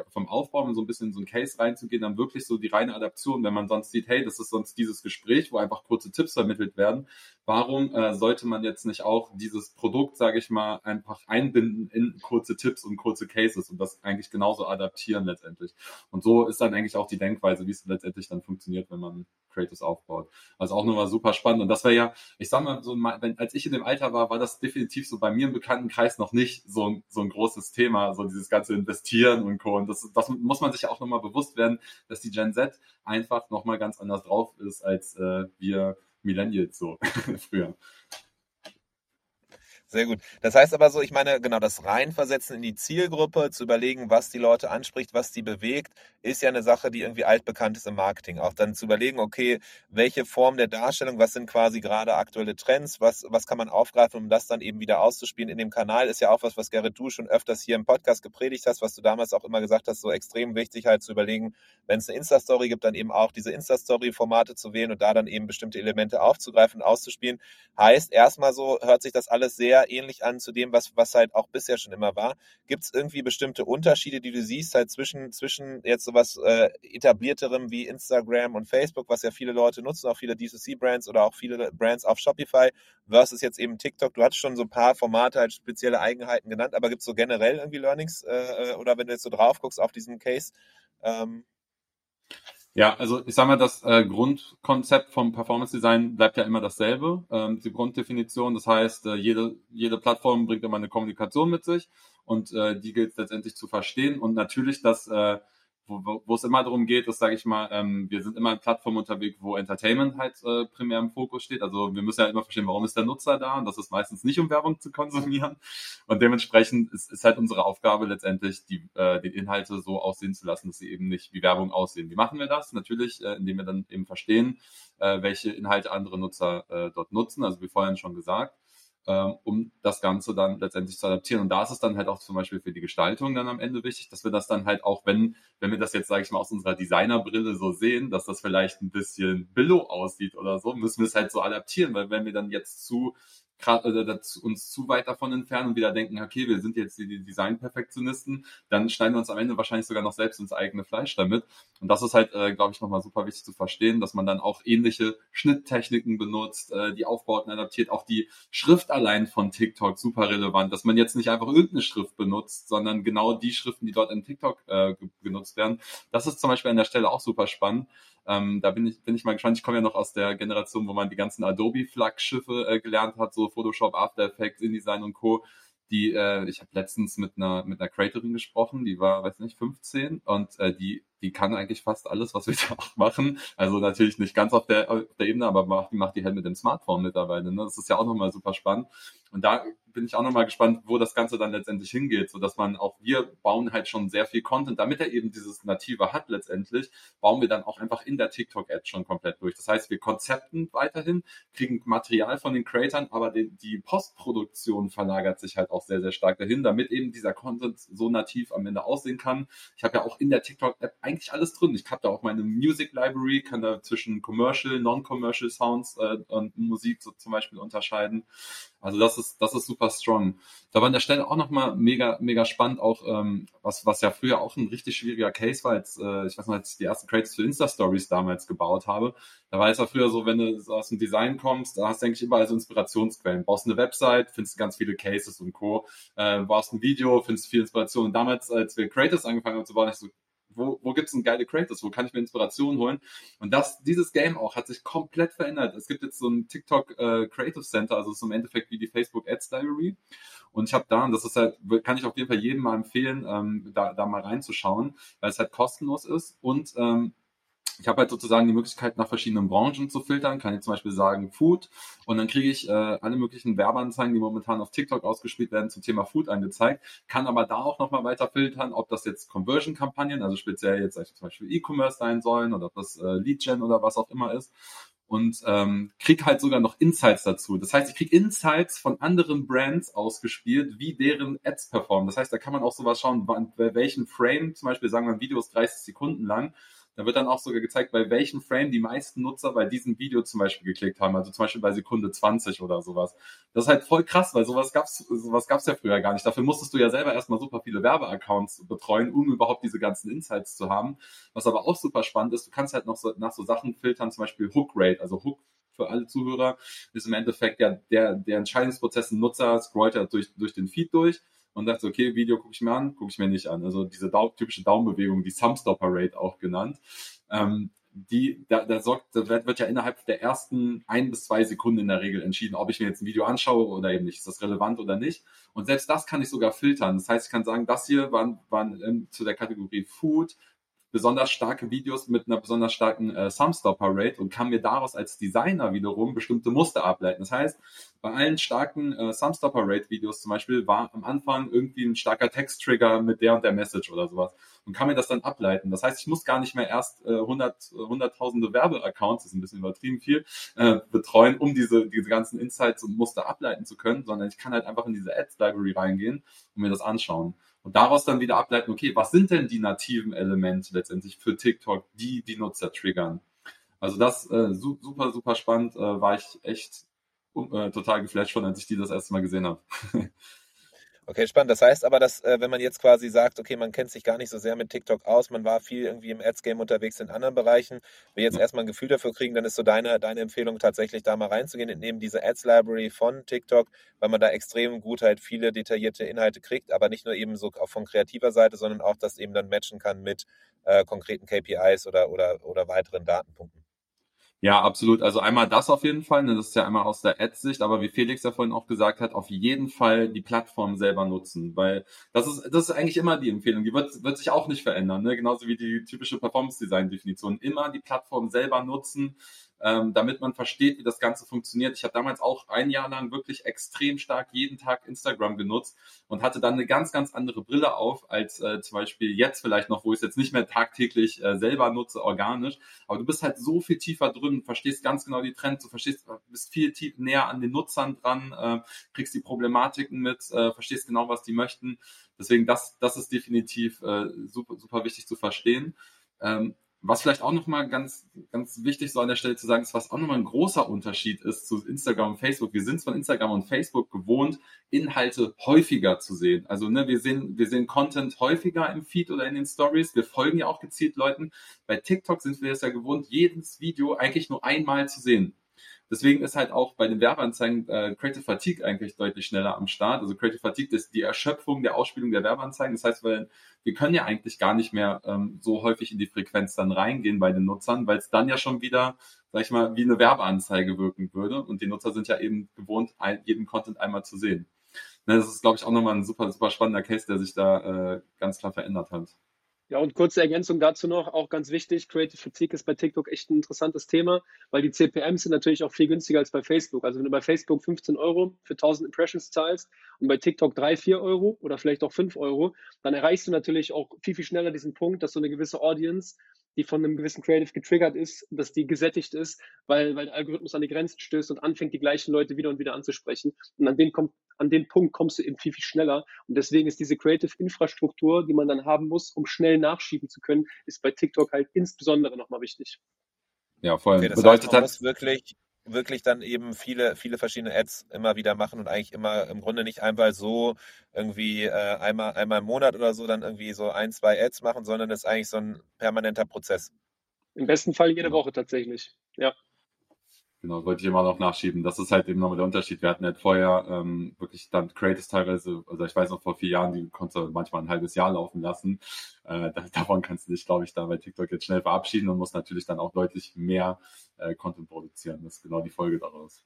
vom Aufbau, um so ein bisschen in so ein Case reinzugehen, dann wirklich so die reine Adaption, wenn man sonst sieht, hey, das ist sonst dieses Gespräch, wo einfach kurze Tipps vermittelt werden. Warum äh, sollte man jetzt nicht auch dieses Produkt, sage ich mal, einfach einbinden in kurze Tipps und kurze Cases und das eigentlich genauso adaptieren letztendlich. Und so ist dann eigentlich auch die Denkweise, wie es letztendlich dann funktioniert, wenn man Creators aufbaut. Also auch nochmal super spannend. Und das wäre ja, ich sag mal, so, wenn, als ich in dem Alter war, war das definitiv so bei mir im Bekanntenkreis noch nicht so ein, so ein großes Thema, so dieses ganze Investieren und Co. Und das, das muss man sich ja auch nochmal bewusst werden, dass die Gen Z einfach nochmal ganz anders drauf ist als äh, wir Millennials so früher. Sehr gut. Das heißt aber so, ich meine, genau, das Reinversetzen in die Zielgruppe, zu überlegen, was die Leute anspricht, was die bewegt, ist ja eine Sache, die irgendwie altbekannt ist im Marketing. Auch dann zu überlegen, okay, welche Form der Darstellung, was sind quasi gerade aktuelle Trends, was, was kann man aufgreifen, um das dann eben wieder auszuspielen in dem Kanal, ist ja auch was, was Gerrit du schon öfters hier im Podcast gepredigt hast, was du damals auch immer gesagt hast, so extrem wichtig halt zu überlegen, wenn es eine Insta-Story gibt, dann eben auch diese Insta-Story-Formate zu wählen und da dann eben bestimmte Elemente aufzugreifen und auszuspielen. Heißt, erstmal so hört sich das alles sehr sehr ähnlich an zu dem, was, was halt auch bisher schon immer war. Gibt es irgendwie bestimmte Unterschiede, die du siehst, halt zwischen, zwischen jetzt sowas äh, etablierterem wie Instagram und Facebook, was ja viele Leute nutzen, auch viele D2C-Brands oder auch viele Brands auf Shopify, versus jetzt eben TikTok? Du hattest schon so ein paar Formate, halt spezielle Eigenheiten genannt, aber gibt es so generell irgendwie Learnings äh, äh, oder wenn du jetzt so drauf guckst auf diesen Case? Ähm, ja, also ich sage mal, das äh, Grundkonzept vom Performance Design bleibt ja immer dasselbe, ähm, die Grunddefinition. Das heißt, äh, jede, jede Plattform bringt immer eine Kommunikation mit sich und äh, die gilt letztendlich zu verstehen. Und natürlich, dass äh, wo, wo es immer darum geht, ist, sage ich mal, ähm, wir sind immer in Plattformen unterwegs, wo Entertainment halt äh, primär im Fokus steht. Also wir müssen ja immer verstehen, warum ist der Nutzer da und das ist meistens nicht, um Werbung zu konsumieren. Und dementsprechend ist, ist halt unsere Aufgabe letztendlich, die, äh, die Inhalte so aussehen zu lassen, dass sie eben nicht wie Werbung aussehen. Wie machen wir das? Natürlich, äh, indem wir dann eben verstehen, äh, welche Inhalte andere Nutzer äh, dort nutzen. Also wie vorhin schon gesagt um das Ganze dann letztendlich zu adaptieren. Und da ist es dann halt auch zum Beispiel für die Gestaltung dann am Ende wichtig, dass wir das dann halt auch, wenn, wenn wir das jetzt, sage ich mal, aus unserer Designerbrille so sehen, dass das vielleicht ein bisschen billow aussieht oder so, müssen wir es halt so adaptieren, weil wenn wir dann jetzt zu uns zu weit davon entfernen und wieder denken, okay, wir sind jetzt die Design-Perfektionisten, dann schneiden wir uns am Ende wahrscheinlich sogar noch selbst ins eigene Fleisch damit. Und das ist halt, äh, glaube ich, nochmal super wichtig zu verstehen, dass man dann auch ähnliche Schnitttechniken benutzt, äh, die Aufbauten adaptiert, auch die Schrift allein von TikTok super relevant, dass man jetzt nicht einfach irgendeine Schrift benutzt, sondern genau die Schriften, die dort in TikTok äh, genutzt werden. Das ist zum Beispiel an der Stelle auch super spannend. Ähm, da bin ich, bin ich mal gespannt. Ich komme ja noch aus der Generation, wo man die ganzen Adobe-Flaggschiffe äh, gelernt hat, so Photoshop, After Effects, InDesign und Co. Die, äh, ich habe letztens mit einer mit einer Creatorin gesprochen, die war, weiß nicht, 15 und äh, die die kann eigentlich fast alles, was wir da auch machen. Also natürlich nicht ganz auf der, auf der Ebene, aber macht, die macht die halt mit dem Smartphone mittlerweile. Ne? Das ist ja auch nochmal super spannend. Und da bin ich auch nochmal gespannt, wo das Ganze dann letztendlich hingeht, so dass man auch wir bauen halt schon sehr viel Content, damit er eben dieses Native hat letztendlich, bauen wir dann auch einfach in der TikTok-Ad schon komplett durch. Das heißt, wir konzepten weiterhin, kriegen Material von den Creatern, aber die, die Postproduktion verlagert sich halt auch sehr, sehr stark dahin, damit eben dieser Content so nativ am Ende aussehen kann. Ich habe ja auch in der TikTok-App eigentlich alles drin. Ich habe da auch meine Music Library, kann da zwischen Commercial, Non-Commercial Sounds äh, und Musik so zum Beispiel unterscheiden. Also das ist, das ist super strong. Da war an der Stelle auch nochmal mega, mega spannend, auch ähm, was, was ja früher auch ein richtig schwieriger Case war, als äh, ich weiß noch, als ich die ersten Crates für Insta-Stories damals gebaut habe. Da war es ja früher so, wenn du aus dem Design kommst, da hast du eigentlich überall so Inspirationsquellen. Baust eine Website, findest ganz viele Cases und Co. Äh, baust ein Video, findest viel Inspiration. Und damals, als wir Creators angefangen haben zu bauen, ich so, wo, wo gibt es denn geile Creators? Wo kann ich mir Inspiration holen? Und das, dieses Game auch hat sich komplett verändert. Es gibt jetzt so ein TikTok äh, Creative Center, also ist im Endeffekt wie die Facebook Ads Library. Und ich habe da, und das ist halt, kann ich auf jeden Fall jedem mal empfehlen, ähm, da, da mal reinzuschauen, weil es halt kostenlos ist und ähm, ich habe halt sozusagen die Möglichkeit, nach verschiedenen Branchen zu filtern. Kann ich zum Beispiel sagen Food und dann kriege ich äh, alle möglichen Werbeanzeigen, die momentan auf TikTok ausgespielt werden, zum Thema Food angezeigt. Kann aber da auch nochmal weiter filtern, ob das jetzt Conversion-Kampagnen, also speziell jetzt zum Beispiel E-Commerce sein sollen oder ob das äh, Lead-Gen oder was auch immer ist. Und ähm, krieg halt sogar noch Insights dazu. Das heißt, ich krieg Insights von anderen Brands ausgespielt, wie deren Ads performen. Das heißt, da kann man auch sowas schauen, bei welchem Frame, zum Beispiel sagen wir ein Video ist 30 Sekunden lang, da wird dann auch sogar gezeigt, bei welchem Frame die meisten Nutzer bei diesem Video zum Beispiel geklickt haben. Also zum Beispiel bei Sekunde 20 oder sowas. Das ist halt voll krass, weil sowas gab's, sowas gab's ja früher gar nicht. Dafür musstest du ja selber erstmal super viele Werbeaccounts betreuen, um überhaupt diese ganzen Insights zu haben. Was aber auch super spannend ist, du kannst halt noch so, nach so Sachen filtern, zum Beispiel Hook Rate, also Hook für alle Zuhörer, ist im Endeffekt ja der, der Entscheidungsprozess, ein Nutzer scrollt ja durch, durch den Feed durch und sagt, okay, Video gucke ich mir an, gucke ich mir nicht an. Also diese Dau typische Daumenbewegung, die Thumbstopper Rate auch genannt. Ähm, die, da, da sorgt, da wird, wird ja innerhalb der ersten ein bis zwei Sekunden in der Regel entschieden, ob ich mir jetzt ein Video anschaue oder eben nicht. Ist das relevant oder nicht? Und selbst das kann ich sogar filtern. Das heißt, ich kann sagen, das hier waren, waren ähm, zu der Kategorie Food, besonders starke Videos mit einer besonders starken äh, Sumstopper-Rate und kann mir daraus als Designer wiederum bestimmte Muster ableiten. Das heißt, bei allen starken äh, Sumstopper-Rate-Videos zum Beispiel war am Anfang irgendwie ein starker Text-Trigger mit der und der Message oder sowas und kann mir das dann ableiten. Das heißt, ich muss gar nicht mehr erst äh, 100, hunderttausende Werbeaccounts, ist ein bisschen übertrieben viel, äh, betreuen, um diese, diese ganzen Insights und Muster ableiten zu können, sondern ich kann halt einfach in diese Ads-Library reingehen und mir das anschauen. Und daraus dann wieder ableiten, okay, was sind denn die nativen Elemente letztendlich für TikTok, die die Nutzer triggern? Also das äh, super, super spannend, äh, war ich echt äh, total geflasht von, als ich die das erste Mal gesehen habe. Okay, spannend. Das heißt aber, dass äh, wenn man jetzt quasi sagt, okay, man kennt sich gar nicht so sehr mit TikTok aus, man war viel irgendwie im Ads-Game unterwegs in anderen Bereichen, wir jetzt erstmal ein Gefühl dafür kriegen, dann ist so deine, deine Empfehlung tatsächlich da mal reinzugehen und neben diese Ads-Library von TikTok, weil man da extrem gut halt viele detaillierte Inhalte kriegt, aber nicht nur eben so auch von kreativer Seite, sondern auch das eben dann matchen kann mit äh, konkreten KPIs oder, oder, oder weiteren Datenpunkten. Ja, absolut. Also einmal das auf jeden Fall, ne, das ist ja einmal aus der Ad-Sicht, aber wie Felix ja vorhin auch gesagt hat, auf jeden Fall die Plattform selber nutzen, weil das ist, das ist eigentlich immer die Empfehlung, die wird, wird sich auch nicht verändern, ne? genauso wie die typische Performance-Design-Definition. Immer die Plattform selber nutzen, ähm, damit man versteht, wie das Ganze funktioniert. Ich habe damals auch ein Jahr lang wirklich extrem stark jeden Tag Instagram genutzt und hatte dann eine ganz, ganz andere Brille auf, als äh, zum Beispiel jetzt vielleicht noch, wo ich es jetzt nicht mehr tagtäglich äh, selber nutze, organisch. Aber du bist halt so viel tiefer drin, verstehst ganz genau die Trends, du verstehst, bist viel tief näher an den Nutzern dran, äh, kriegst die Problematiken mit, äh, verstehst genau, was die möchten. Deswegen, das, das ist definitiv äh, super, super wichtig zu verstehen. Ähm, was vielleicht auch nochmal ganz, ganz wichtig so an der Stelle zu sagen ist, was auch nochmal ein großer Unterschied ist zu Instagram und Facebook. Wir sind von Instagram und Facebook gewohnt, Inhalte häufiger zu sehen. Also ne, wir sehen, wir sehen Content häufiger im Feed oder in den Stories. Wir folgen ja auch gezielt Leuten. Bei TikTok sind wir es ja gewohnt, jedes Video eigentlich nur einmal zu sehen. Deswegen ist halt auch bei den Werbeanzeigen äh, Creative Fatigue eigentlich deutlich schneller am Start. Also Creative Fatigue ist die Erschöpfung der Ausspielung der Werbeanzeigen. Das heißt, weil wir können ja eigentlich gar nicht mehr ähm, so häufig in die Frequenz dann reingehen bei den Nutzern, weil es dann ja schon wieder, sag ich mal, wie eine Werbeanzeige wirken würde. Und die Nutzer sind ja eben gewohnt, ein, jeden Content einmal zu sehen. Ne, das ist, glaube ich, auch nochmal ein super, super spannender Case, der sich da äh, ganz klar verändert hat. Ja, und kurze Ergänzung dazu noch, auch ganz wichtig, Creative Fatigue ist bei TikTok echt ein interessantes Thema, weil die CPMs sind natürlich auch viel günstiger als bei Facebook. Also wenn du bei Facebook 15 Euro für 1000 Impressions zahlst und bei TikTok 3, 4 Euro oder vielleicht auch 5 Euro, dann erreichst du natürlich auch viel, viel schneller diesen Punkt, dass so eine gewisse Audience die von einem gewissen Creative getriggert ist, dass die gesättigt ist, weil, weil der Algorithmus an die Grenzen stößt und anfängt, die gleichen Leute wieder und wieder anzusprechen. Und an den, kommt, an den Punkt kommst du eben viel, viel schneller. Und deswegen ist diese Creative-Infrastruktur, die man dann haben muss, um schnell nachschieben zu können, ist bei TikTok halt insbesondere nochmal wichtig. Ja, voll. Okay, das Bedeutet heißt, man muss wirklich wirklich dann eben viele, viele verschiedene Ads immer wieder machen und eigentlich immer im Grunde nicht einmal so irgendwie äh, einmal, einmal im Monat oder so dann irgendwie so ein, zwei Ads machen, sondern das ist eigentlich so ein permanenter Prozess. Im besten Fall jede Woche tatsächlich, ja. Genau, wollte ich immer noch nachschieben. Das ist halt eben nochmal der Unterschied. Wir hatten halt vorher ähm, wirklich dann Creators teilweise, also ich weiß noch vor vier Jahren, die konntest du manchmal ein halbes Jahr laufen lassen. Äh, davon kannst du dich, glaube ich, da bei TikTok jetzt schnell verabschieden und musst natürlich dann auch deutlich mehr äh, Content produzieren. Das ist genau die Folge daraus.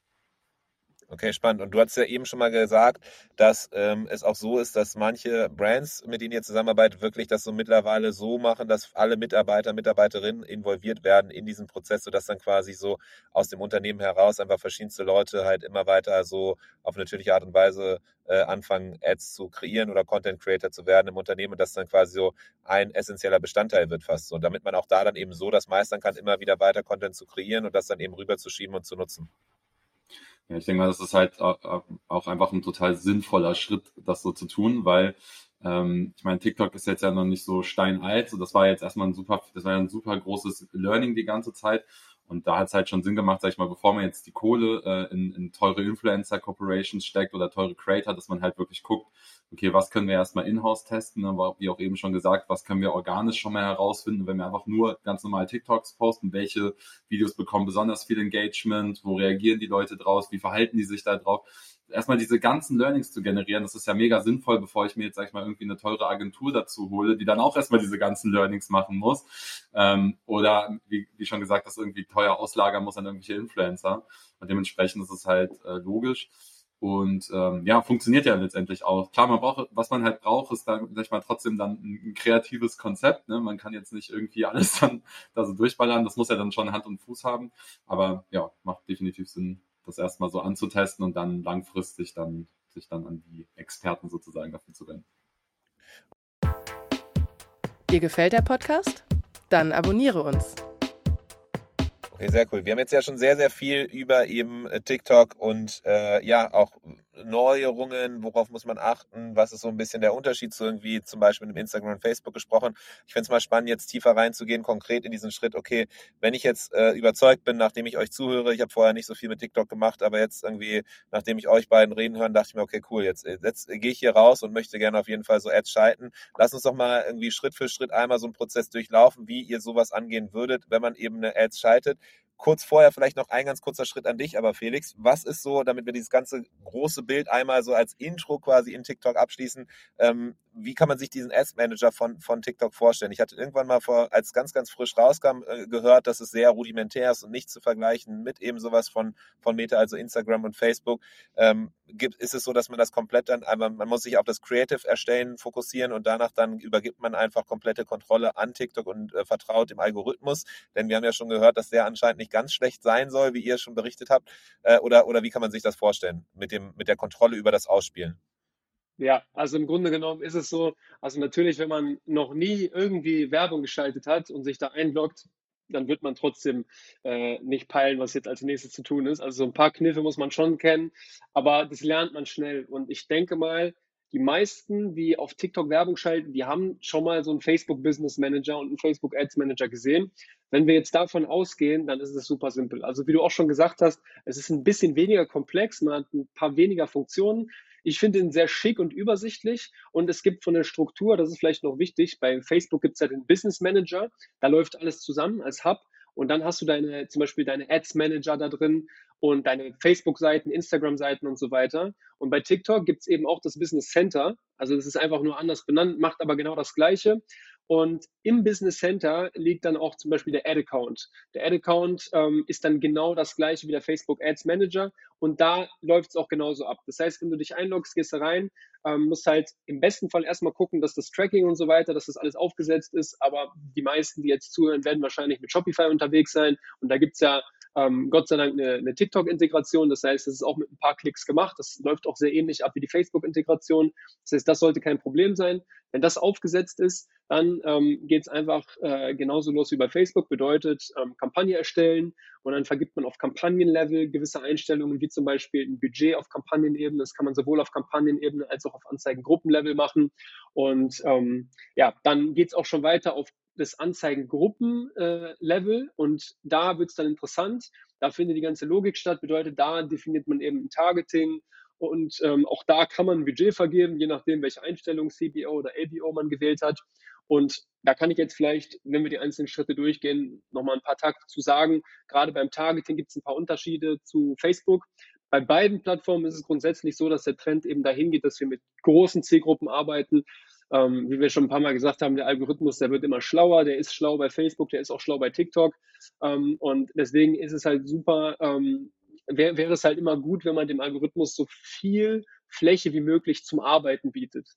Okay, spannend. Und du hast ja eben schon mal gesagt, dass ähm, es auch so ist, dass manche Brands, mit denen ihr zusammenarbeitet, wirklich das so mittlerweile so machen, dass alle Mitarbeiter, Mitarbeiterinnen involviert werden in diesen Prozess, sodass dann quasi so aus dem Unternehmen heraus einfach verschiedenste Leute halt immer weiter so auf natürliche Art und Weise äh, anfangen, Ads zu kreieren oder Content Creator zu werden im Unternehmen und das dann quasi so ein essentieller Bestandteil wird fast so. Und damit man auch da dann eben so das meistern kann, immer wieder weiter Content zu kreieren und das dann eben rüberzuschieben und zu nutzen. Ja, ich denke mal, das ist halt auch einfach ein total sinnvoller Schritt, das so zu tun, weil ähm, ich meine, TikTok ist jetzt ja noch nicht so steinalt. So, das war jetzt erstmal ein super, das war ja ein super großes Learning die ganze Zeit. Und da hat es halt schon Sinn gemacht, sag ich mal, bevor man jetzt die Kohle äh, in, in teure Influencer-Corporations steckt oder teure Creator, dass man halt wirklich guckt, okay, was können wir erstmal in-house testen, aber wie auch eben schon gesagt, was können wir organisch schon mal herausfinden, wenn wir einfach nur ganz normal TikToks posten, welche Videos bekommen besonders viel Engagement, wo reagieren die Leute draus, wie verhalten die sich da drauf. Erstmal diese ganzen Learnings zu generieren, das ist ja mega sinnvoll, bevor ich mir jetzt, sag ich mal, irgendwie eine teure Agentur dazu hole, die dann auch erstmal diese ganzen Learnings machen muss. Ähm, oder wie, wie schon gesagt, das irgendwie teuer auslagern muss an irgendwelche Influencer. Und dementsprechend ist es halt äh, logisch. Und ähm, ja, funktioniert ja letztendlich auch. Klar, man braucht, was man halt braucht, ist dann, sag ich mal, trotzdem dann ein, ein kreatives Konzept. Ne? Man kann jetzt nicht irgendwie alles dann da so durchballern. Das muss ja dann schon Hand und Fuß haben. Aber ja, macht definitiv Sinn, das erstmal so anzutesten und dann langfristig dann sich dann an die Experten sozusagen dafür zu wenden. Dir gefällt der Podcast? Dann abonniere uns. Okay, sehr cool. Wir haben jetzt ja schon sehr, sehr viel über eben äh, TikTok und äh, ja auch Neuerungen, worauf muss man achten, was ist so ein bisschen der Unterschied zu irgendwie zum Beispiel mit Instagram und Facebook gesprochen. Ich finde es mal spannend, jetzt tiefer reinzugehen, konkret in diesen Schritt, okay, wenn ich jetzt äh, überzeugt bin, nachdem ich euch zuhöre, ich habe vorher nicht so viel mit TikTok gemacht, aber jetzt irgendwie, nachdem ich euch beiden reden hören, dachte ich mir, okay, cool, jetzt, jetzt gehe ich hier raus und möchte gerne auf jeden Fall so Ads schalten. Lass uns doch mal irgendwie Schritt für Schritt einmal so einen Prozess durchlaufen, wie ihr sowas angehen würdet, wenn man eben eine Ads schaltet kurz vorher vielleicht noch ein ganz kurzer Schritt an dich, aber Felix, was ist so, damit wir dieses ganze große Bild einmal so als Intro quasi in TikTok abschließen, ähm, wie kann man sich diesen Ads Manager von, von TikTok vorstellen? Ich hatte irgendwann mal vor, als ganz, ganz frisch rauskam, äh, gehört, dass es sehr rudimentär ist und nicht zu vergleichen mit eben sowas von, von Meta, also Instagram und Facebook. Ähm, gibt, ist es so, dass man das komplett dann, aber man muss sich auf das Creative erstellen fokussieren und danach dann übergibt man einfach komplette Kontrolle an TikTok und äh, vertraut dem Algorithmus. Denn wir haben ja schon gehört, dass der anscheinend nicht ganz schlecht sein soll, wie ihr schon berichtet habt. Äh, oder, oder wie kann man sich das vorstellen mit, dem, mit der Kontrolle über das Ausspielen? Ja, also im Grunde genommen ist es so, also natürlich, wenn man noch nie irgendwie Werbung geschaltet hat und sich da einloggt, dann wird man trotzdem äh, nicht peilen, was jetzt als nächstes zu tun ist. Also so ein paar Kniffe muss man schon kennen, aber das lernt man schnell. Und ich denke mal, die meisten, die auf TikTok Werbung schalten, die haben schon mal so einen Facebook Business Manager und einen Facebook Ads Manager gesehen. Wenn wir jetzt davon ausgehen, dann ist es super simpel. Also wie du auch schon gesagt hast, es ist ein bisschen weniger komplex, man hat ein paar weniger Funktionen. Ich finde ihn sehr schick und übersichtlich und es gibt von der Struktur, das ist vielleicht noch wichtig, bei Facebook gibt es ja den Business Manager, da läuft alles zusammen als Hub und dann hast du deine, zum Beispiel deine Ads Manager da drin und deine Facebook-Seiten, Instagram-Seiten und so weiter. Und bei TikTok gibt es eben auch das Business Center. Also das ist einfach nur anders benannt, macht aber genau das Gleiche. Und im Business Center liegt dann auch zum Beispiel der Ad-Account. Der Ad-Account ähm, ist dann genau das gleiche wie der Facebook Ads Manager und da läuft es auch genauso ab. Das heißt, wenn du dich einloggst, gehst du rein, ähm, musst halt im besten Fall erstmal gucken, dass das Tracking und so weiter, dass das alles aufgesetzt ist. Aber die meisten, die jetzt zuhören, werden wahrscheinlich mit Shopify unterwegs sein und da gibt es ja ähm, Gott sei Dank eine, eine TikTok-Integration. Das heißt, es ist auch mit ein paar Klicks gemacht. Das läuft auch sehr ähnlich ab wie die Facebook-Integration. Das heißt, das sollte kein Problem sein. Wenn das aufgesetzt ist, dann ähm, geht es einfach äh, genauso los wie bei Facebook. Bedeutet, ähm, Kampagne erstellen und dann vergibt man auf Kampagnenlevel gewisse Einstellungen, wie zum Beispiel ein Budget auf Kampagnenebene. Das kann man sowohl auf Kampagnenebene als auch auf Anzeigengruppenlevel machen. Und ähm, ja, dann geht es auch schon weiter auf das Anzeigengruppenlevel äh, und da wird es dann interessant. Da findet die ganze Logik statt. Bedeutet, da definiert man eben ein Targeting und ähm, auch da kann man ein Budget vergeben, je nachdem, welche Einstellung CBO oder ABO man gewählt hat. Und da kann ich jetzt vielleicht, wenn wir die einzelnen Schritte durchgehen, nochmal ein paar Takte zu sagen. Gerade beim Targeting gibt es ein paar Unterschiede zu Facebook. Bei beiden Plattformen ist es grundsätzlich so, dass der Trend eben dahin geht, dass wir mit großen Zielgruppen arbeiten. Ähm, wie wir schon ein paar Mal gesagt haben, der Algorithmus, der wird immer schlauer, der ist schlau bei Facebook, der ist auch schlau bei TikTok. Ähm, und deswegen ist es halt super, ähm, wäre wär es halt immer gut, wenn man dem Algorithmus so viel Fläche wie möglich zum Arbeiten bietet.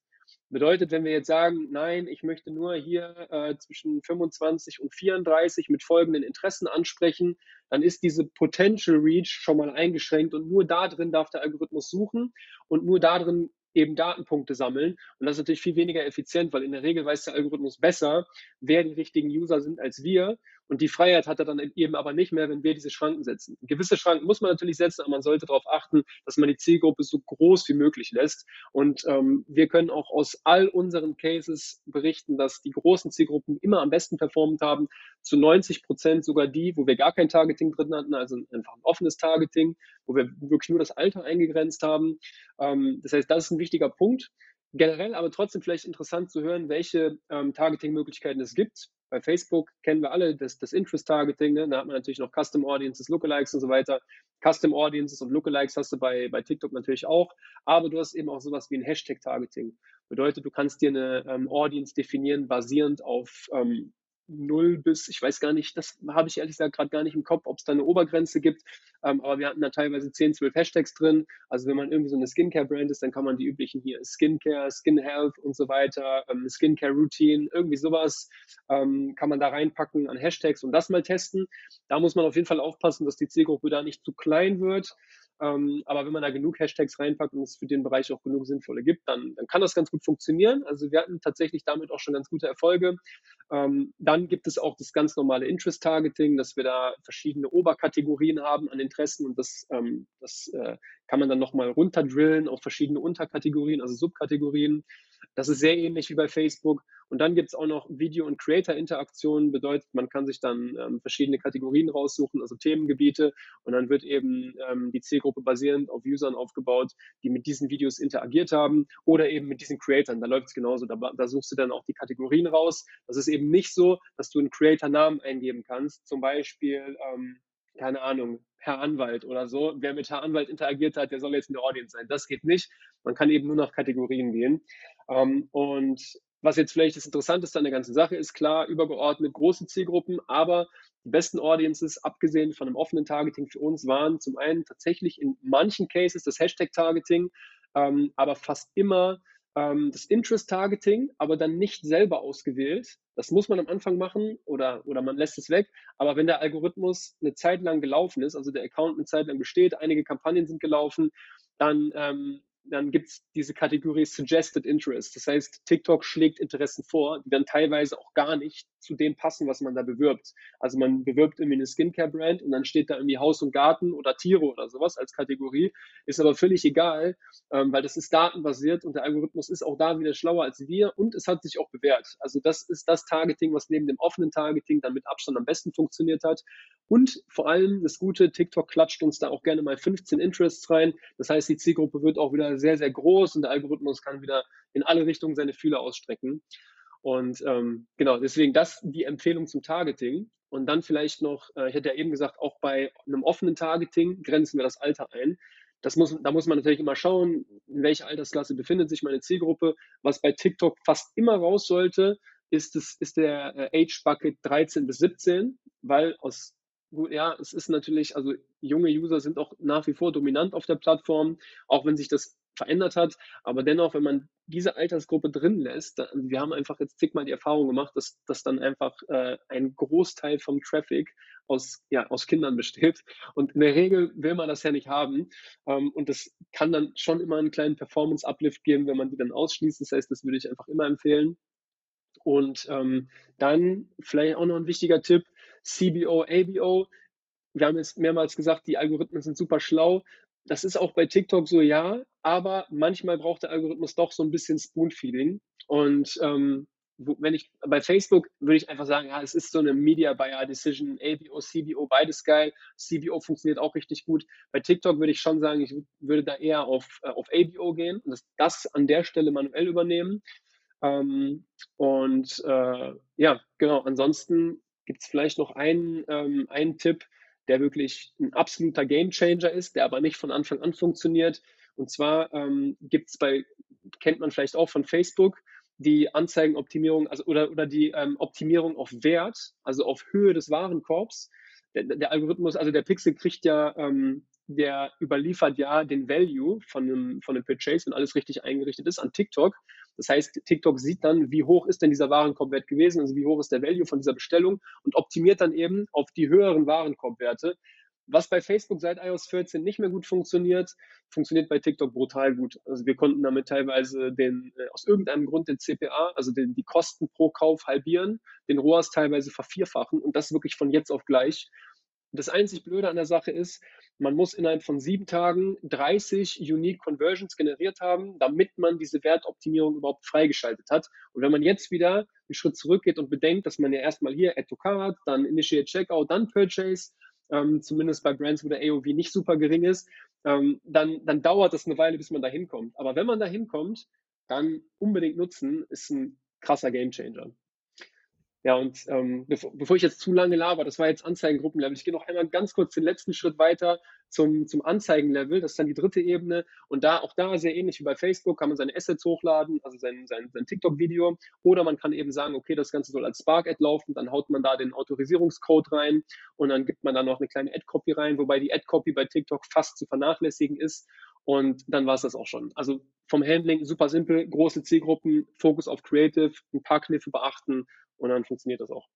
Bedeutet, wenn wir jetzt sagen, nein, ich möchte nur hier äh, zwischen 25 und 34 mit folgenden Interessen ansprechen, dann ist diese Potential Reach schon mal eingeschränkt und nur da drin darf der Algorithmus suchen und nur da drin eben Datenpunkte sammeln. Und das ist natürlich viel weniger effizient, weil in der Regel weiß der Algorithmus besser, wer die richtigen User sind als wir. Und die Freiheit hat er dann eben aber nicht mehr, wenn wir diese Schranken setzen. Gewisse Schranken muss man natürlich setzen, aber man sollte darauf achten, dass man die Zielgruppe so groß wie möglich lässt. Und ähm, wir können auch aus all unseren Cases berichten, dass die großen Zielgruppen immer am besten performt haben. Zu 90 Prozent sogar die, wo wir gar kein Targeting drin hatten, also einfach ein offenes Targeting, wo wir wirklich nur das Alter eingegrenzt haben. Ähm, das heißt, das ist ein wichtiger Punkt. Generell aber trotzdem vielleicht interessant zu hören, welche ähm, Targeting-Möglichkeiten es gibt. Bei Facebook kennen wir alle das, das Interest-Targeting. Ne? Da hat man natürlich noch Custom Audiences, Lookalikes und so weiter. Custom Audiences und Lookalikes hast du bei, bei TikTok natürlich auch. Aber du hast eben auch sowas wie ein Hashtag-Targeting. Bedeutet, du kannst dir eine ähm, Audience definieren, basierend auf ähm, 0 bis, ich weiß gar nicht, das habe ich ehrlich gesagt gerade gar nicht im Kopf, ob es da eine Obergrenze gibt, ähm, aber wir hatten da teilweise 10, 12 Hashtags drin. Also wenn man irgendwie so eine Skincare-Brand ist, dann kann man die üblichen hier Skincare, Skin Health und so weiter, ähm, Skincare Routine, irgendwie sowas ähm, kann man da reinpacken an Hashtags und das mal testen. Da muss man auf jeden Fall aufpassen, dass die Zielgruppe da nicht zu klein wird. Ähm, aber wenn man da genug Hashtags reinpackt und es für den Bereich auch genug sinnvolle gibt, dann, dann kann das ganz gut funktionieren. Also wir hatten tatsächlich damit auch schon ganz gute Erfolge. Ähm, dann gibt es auch das ganz normale Interest-Targeting, dass wir da verschiedene Oberkategorien haben an Interessen und das, ähm, das äh, kann man dann nochmal runterdrillen auf verschiedene Unterkategorien, also Subkategorien. Das ist sehr ähnlich wie bei Facebook. Und dann gibt es auch noch Video- und Creator-Interaktionen, bedeutet, man kann sich dann ähm, verschiedene Kategorien raussuchen, also Themengebiete, und dann wird eben ähm, die Zielgruppe basierend auf Usern aufgebaut, die mit diesen Videos interagiert haben oder eben mit diesen Creatoren. Da läuft es genauso, da, da, suchst du dann auch die Kategorien raus. Das ist eben nicht so, dass du einen Creator-Namen eingeben kannst, zum Beispiel, ähm, keine Ahnung, Herr Anwalt oder so. Wer mit Herr Anwalt interagiert hat, der soll jetzt in der Audience sein. Das geht nicht. Man kann eben nur nach Kategorien gehen. Ähm, und was jetzt vielleicht das Interessanteste an der ganzen Sache ist, klar, übergeordnet große Zielgruppen, aber die besten Audiences, abgesehen von einem offenen Targeting für uns, waren zum einen tatsächlich in manchen Cases das Hashtag-Targeting, ähm, aber fast immer ähm, das Interest-Targeting, aber dann nicht selber ausgewählt. Das muss man am Anfang machen oder, oder man lässt es weg. Aber wenn der Algorithmus eine Zeit lang gelaufen ist, also der Account eine Zeit lang besteht, einige Kampagnen sind gelaufen, dann ähm, dann gibt es diese Kategorie Suggested Interest. Das heißt, TikTok schlägt Interessen vor, die dann teilweise auch gar nicht zu dem passen, was man da bewirbt. Also man bewirbt irgendwie eine Skincare-Brand und dann steht da irgendwie Haus und Garten oder Tiere oder sowas als Kategorie. Ist aber völlig egal, ähm, weil das ist datenbasiert und der Algorithmus ist auch da wieder schlauer als wir und es hat sich auch bewährt. Also das ist das Targeting, was neben dem offenen Targeting dann mit Abstand am besten funktioniert hat. Und vor allem das Gute, TikTok klatscht uns da auch gerne mal 15 Interests rein. Das heißt, die Zielgruppe wird auch wieder sehr, sehr groß und der Algorithmus kann wieder in alle Richtungen seine Fühler ausstrecken. Und ähm, genau, deswegen das die Empfehlung zum Targeting. Und dann vielleicht noch, äh, ich hatte ja eben gesagt, auch bei einem offenen Targeting grenzen wir das Alter ein. Das muss, da muss man natürlich immer schauen, in welcher Altersklasse befindet sich meine Zielgruppe. Was bei TikTok fast immer raus sollte, ist, das, ist der äh, Age Bucket 13 bis 17, weil aus ja, es ist natürlich, also junge User sind auch nach wie vor dominant auf der Plattform, auch wenn sich das verändert hat. Aber dennoch, wenn man diese Altersgruppe drin lässt, dann, wir haben einfach jetzt zigmal die Erfahrung gemacht, dass, dass dann einfach äh, ein Großteil vom Traffic aus, ja, aus Kindern besteht. Und in der Regel will man das ja nicht haben. Ähm, und das kann dann schon immer einen kleinen Performance-Uplift geben, wenn man die dann ausschließt. Das heißt, das würde ich einfach immer empfehlen. Und ähm, dann vielleicht auch noch ein wichtiger Tipp, CBO, ABO. Wir haben jetzt mehrmals gesagt, die Algorithmen sind super schlau. Das ist auch bei TikTok so, ja, aber manchmal braucht der Algorithmus doch so ein bisschen Spoonfeeding. Und ähm, wenn ich bei Facebook würde ich einfach sagen, ja, es ist so eine Media Buyer Decision, ABO, CBO, beides geil. CBO funktioniert auch richtig gut. Bei TikTok würde ich schon sagen, ich würde da eher auf, äh, auf ABO gehen und das, das an der Stelle manuell übernehmen. Ähm, und äh, ja, genau. Ansonsten gibt es vielleicht noch einen, ähm, einen Tipp, der wirklich ein absoluter Gamechanger ist, der aber nicht von Anfang an funktioniert. Und zwar ähm, gibt es bei, kennt man vielleicht auch von Facebook, die Anzeigenoptimierung, also oder, oder die ähm, Optimierung auf Wert, also auf Höhe des Warenkorbs. Der, der Algorithmus, also der Pixel kriegt ja, ähm, der überliefert ja den Value von einem, von einem Purchase, wenn alles richtig eingerichtet ist, an TikTok. Das heißt, TikTok sieht dann, wie hoch ist denn dieser Warenkorbwert gewesen, also wie hoch ist der Value von dieser Bestellung und optimiert dann eben auf die höheren Warenkorbwerte. Was bei Facebook seit iOS 14 nicht mehr gut funktioniert, funktioniert bei TikTok brutal gut. Also wir konnten damit teilweise den, äh, aus irgendeinem Grund den CPA, also den, die Kosten pro Kauf halbieren, den ROAS teilweise vervierfachen und das wirklich von jetzt auf gleich. Das einzig Blöde an der Sache ist, man muss innerhalb von sieben Tagen 30 Unique Conversions generiert haben, damit man diese Wertoptimierung überhaupt freigeschaltet hat. Und wenn man jetzt wieder einen Schritt zurückgeht und bedenkt, dass man ja erstmal hier Add to Card, dann Initiate Checkout, dann Purchase, ähm, zumindest bei Brands, wo der AOV nicht super gering ist, ähm, dann, dann dauert das eine Weile, bis man da hinkommt. Aber wenn man da hinkommt, dann unbedingt nutzen, ist ein krasser Gamechanger. Ja, und ähm, bevor, bevor ich jetzt zu lange laber, das war jetzt Anzeigengruppenlevel. Ich gehe noch einmal ganz kurz den letzten Schritt weiter zum, zum Anzeigenlevel. Das ist dann die dritte Ebene. Und da, auch da sehr ähnlich wie bei Facebook, kann man seine Assets hochladen, also sein, sein, sein TikTok-Video. Oder man kann eben sagen, okay, das Ganze soll als Spark-Ad laufen. Dann haut man da den Autorisierungscode rein und dann gibt man da noch eine kleine Ad-Copy rein, wobei die Ad-Copy bei TikTok fast zu vernachlässigen ist. Und dann war es das auch schon. Also vom Handling super simpel, große Zielgruppen, Fokus auf Creative, ein paar Kniffe beachten und dann funktioniert das auch.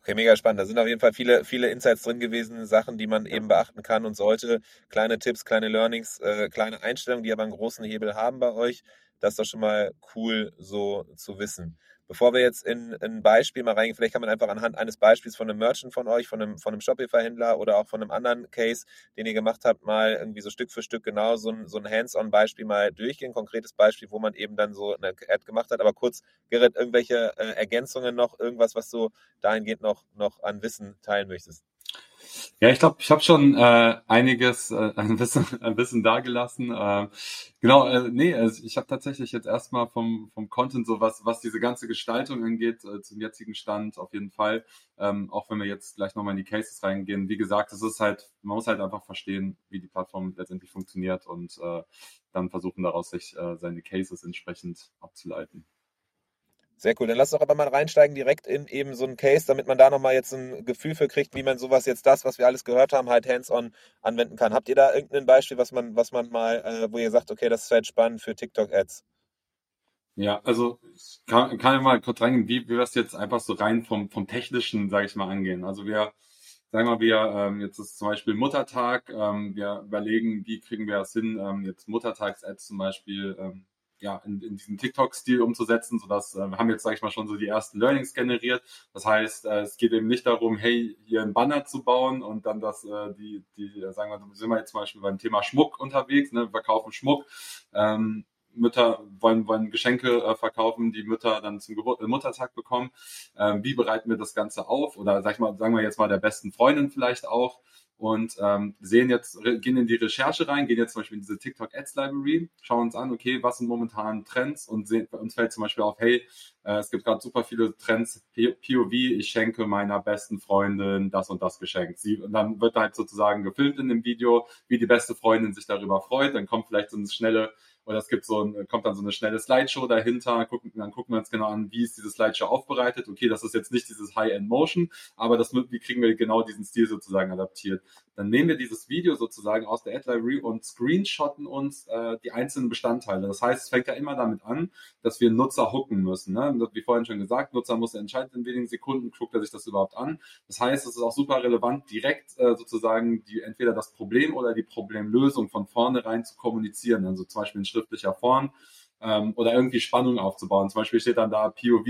Okay, mega spannend. Da sind auf jeden Fall viele, viele Insights drin gewesen, Sachen, die man eben beachten kann und sollte. Kleine Tipps, kleine Learnings, äh, kleine Einstellungen, die aber einen großen Hebel haben bei euch. Das ist doch schon mal cool, so zu wissen. Bevor wir jetzt in, ein Beispiel mal reingehen, vielleicht kann man einfach anhand eines Beispiels von einem Merchant von euch, von einem, von einem Shopify-Händler oder auch von einem anderen Case, den ihr gemacht habt, mal irgendwie so Stück für Stück genau so ein, so ein Hands-on-Beispiel mal durchgehen, konkretes Beispiel, wo man eben dann so eine Ad gemacht hat. Aber kurz, Gerrit, irgendwelche äh, Ergänzungen noch, irgendwas, was du dahingehend noch, noch an Wissen teilen möchtest? Ja, ich glaube, ich habe schon äh, einiges äh, ein bisschen ein bisschen dagelassen. Äh, genau, äh, nee, also ich habe tatsächlich jetzt erstmal vom vom Content so was was diese ganze Gestaltung angeht äh, zum jetzigen Stand auf jeden Fall. Ähm, auch wenn wir jetzt gleich nochmal in die Cases reingehen. Wie gesagt, es ist halt man muss halt einfach verstehen, wie die Plattform letztendlich funktioniert und äh, dann versuchen daraus sich äh, seine Cases entsprechend abzuleiten. Sehr cool. Dann lass doch aber mal reinsteigen direkt in eben so einen Case, damit man da nochmal jetzt ein Gefühl für kriegt, wie man sowas jetzt das, was wir alles gehört haben, halt hands-on anwenden kann. Habt ihr da irgendein Beispiel, was man, was man mal, äh, wo ihr sagt, okay, das ist halt spannend für TikTok-Ads? Ja, also ich kann, kann ich mal kurz reingehen, wie, wie wir es jetzt einfach so rein vom, vom Technischen, sage ich mal, angehen. Also wir, sagen wir, wir, ähm, jetzt ist zum Beispiel Muttertag, ähm, wir überlegen, wie kriegen wir das hin, ähm, jetzt Muttertags-Ads zum Beispiel ähm, ja, in, in diesen TikTok-Stil umzusetzen, sodass äh, wir haben jetzt, sage ich mal, schon so die ersten Learnings generiert. Das heißt, äh, es geht eben nicht darum, hey, hier ein Banner zu bauen und dann das, äh, die, die, sagen wir, sind wir jetzt zum Beispiel beim Thema Schmuck unterwegs, ne, wir verkaufen Schmuck. Ähm, Mütter wollen, wollen Geschenke äh, verkaufen, die Mütter dann zum Gebur äh, Muttertag bekommen. Ähm, wie bereiten wir das Ganze auf? Oder sag ich mal, sagen wir jetzt mal der besten Freundin vielleicht auch und ähm, sehen jetzt, gehen in die Recherche rein, gehen jetzt zum Beispiel in diese TikTok Ads Library, schauen uns an, okay, was sind momentan Trends und sehen, uns fällt zum Beispiel auf, hey, äh, es gibt gerade super viele Trends, POV, ich schenke meiner besten Freundin das und das Geschenk. Sie, und dann wird halt sozusagen gefilmt in dem Video, wie die beste Freundin sich darüber freut, dann kommt vielleicht so eine schnelle oder es gibt so ein, kommt dann so eine schnelle Slideshow dahinter, gucken, dann gucken wir uns genau an, wie ist diese Slideshow aufbereitet. Okay, das ist jetzt nicht dieses High-End Motion, aber das, wie kriegen wir genau diesen Stil sozusagen adaptiert. Dann nehmen wir dieses Video sozusagen aus der Ad Library und screenshotten uns äh, die einzelnen Bestandteile. Das heißt, es fängt ja immer damit an, dass wir Nutzer hooken müssen. Ne? Wie vorhin schon gesagt, Nutzer muss entscheiden in wenigen Sekunden, guckt er sich das überhaupt an. Das heißt, es ist auch super relevant, direkt äh, sozusagen die entweder das Problem oder die Problemlösung von vornherein zu kommunizieren. Also zum Beispiel in schriftlicher Form ähm, oder irgendwie Spannung aufzubauen. Zum Beispiel steht dann da POV,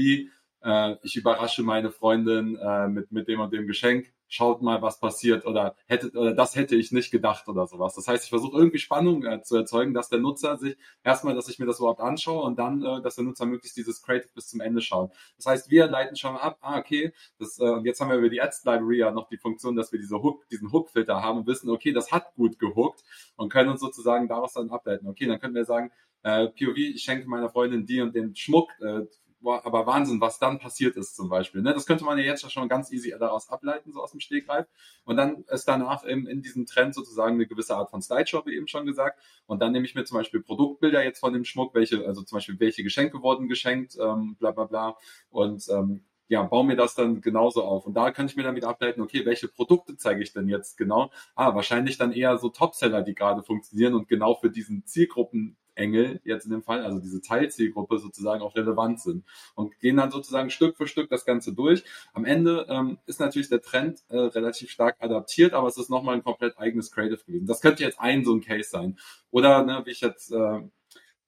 äh, ich überrasche meine Freundin äh, mit, mit dem und dem Geschenk, schaut mal, was passiert oder hätte oder das hätte ich nicht gedacht oder sowas. Das heißt, ich versuche irgendwie Spannung äh, zu erzeugen, dass der Nutzer sich erstmal, dass ich mir das überhaupt anschaue und dann, äh, dass der Nutzer möglichst dieses Creative bis zum Ende schaut. Das heißt, wir leiten schon mal ab, ah, okay, das, äh, jetzt haben wir über die Ads Library ja noch die Funktion, dass wir diese Hook, diesen Hook-Filter haben und wissen, okay, das hat gut gehuckt und können uns sozusagen daraus dann ableiten. Okay, dann könnten wir sagen, äh, POV, ich schenke meiner Freundin die und den Schmuck, äh, aber Wahnsinn, was dann passiert ist zum Beispiel. Ne? Das könnte man ja jetzt schon ganz easy daraus ableiten, so aus dem Stegreif. Und dann ist danach in, in diesem Trend sozusagen eine gewisse Art von Slideshow, wie eben schon gesagt. Und dann nehme ich mir zum Beispiel Produktbilder jetzt von dem Schmuck, welche, also zum Beispiel, welche Geschenke wurden geschenkt, ähm, bla bla bla. Und ähm, ja, baue mir das dann genauso auf. Und da kann ich mir wieder ableiten, okay, welche Produkte zeige ich denn jetzt genau? Ah, wahrscheinlich dann eher so Topseller, die gerade funktionieren und genau für diesen Zielgruppen Engel jetzt in dem Fall, also diese Teilzielgruppe sozusagen auch relevant sind und gehen dann sozusagen Stück für Stück das Ganze durch. Am Ende ähm, ist natürlich der Trend äh, relativ stark adaptiert, aber es ist nochmal ein komplett eigenes Creative gewesen. Das könnte jetzt ein so ein Case sein. Oder, ne, wie ich jetzt äh,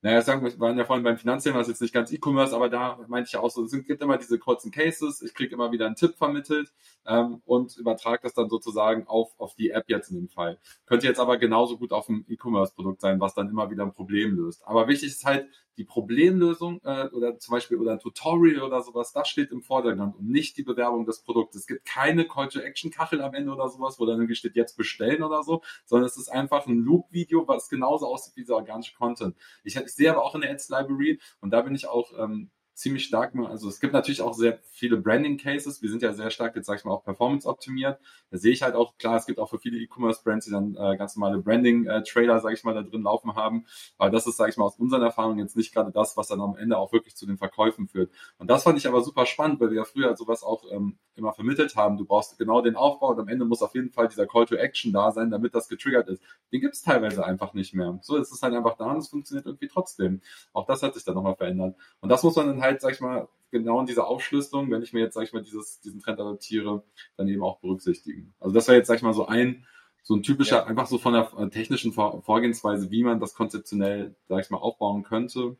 naja, sagen wir, waren ja vorhin beim Finanzthema, das ist jetzt nicht ganz E-Commerce, aber da meinte ich ja auch so, es gibt immer diese kurzen Cases, ich kriege immer wieder einen Tipp vermittelt ähm, und übertrage das dann sozusagen auf, auf die App jetzt in dem Fall. Könnte jetzt aber genauso gut auf ein E-Commerce-Produkt sein, was dann immer wieder ein Problem löst. Aber wichtig ist halt, die Problemlösung äh, oder zum Beispiel oder ein Tutorial oder sowas, das steht im Vordergrund und nicht die Bewerbung des Produktes. Es gibt keine Call-to-Action-Kachel am Ende oder sowas, wo dann irgendwie steht, jetzt bestellen oder so, sondern es ist einfach ein Loop-Video, was genauso aussieht wie dieser organische Content. Ich, ich sehe aber auch in der Ads Library und da bin ich auch ähm, ziemlich stark, also es gibt natürlich auch sehr viele Branding Cases. Wir sind ja sehr stark, jetzt sag ich mal, auch Performance optimiert. Da sehe ich halt auch, klar, es gibt auch für viele E-Commerce Brands, die dann äh, ganz normale Branding äh, Trailer, sage ich mal, da drin laufen haben. Aber das ist, sage ich mal, aus unseren Erfahrungen jetzt nicht gerade das, was dann am Ende auch wirklich zu den Verkäufen führt. Und das fand ich aber super spannend, weil wir ja früher sowas auch ähm, immer vermittelt haben. Du brauchst genau den Aufbau und am Ende muss auf jeden Fall dieser Call to Action da sein, damit das getriggert ist. Den gibt es teilweise einfach nicht mehr. So, es ist halt einfach da und es funktioniert irgendwie trotzdem. Auch das hat sich dann nochmal verändert. Und das muss man dann halt, sag ich mal, genau in dieser Aufschlüsselung, wenn ich mir jetzt, sag ich mal, dieses, diesen Trend adaptiere, dann eben auch berücksichtigen. Also das wäre jetzt, sag ich mal, so ein, so ein typischer, ja. einfach so von der äh, technischen Vorgehensweise, wie man das konzeptionell, sag ich mal, aufbauen könnte.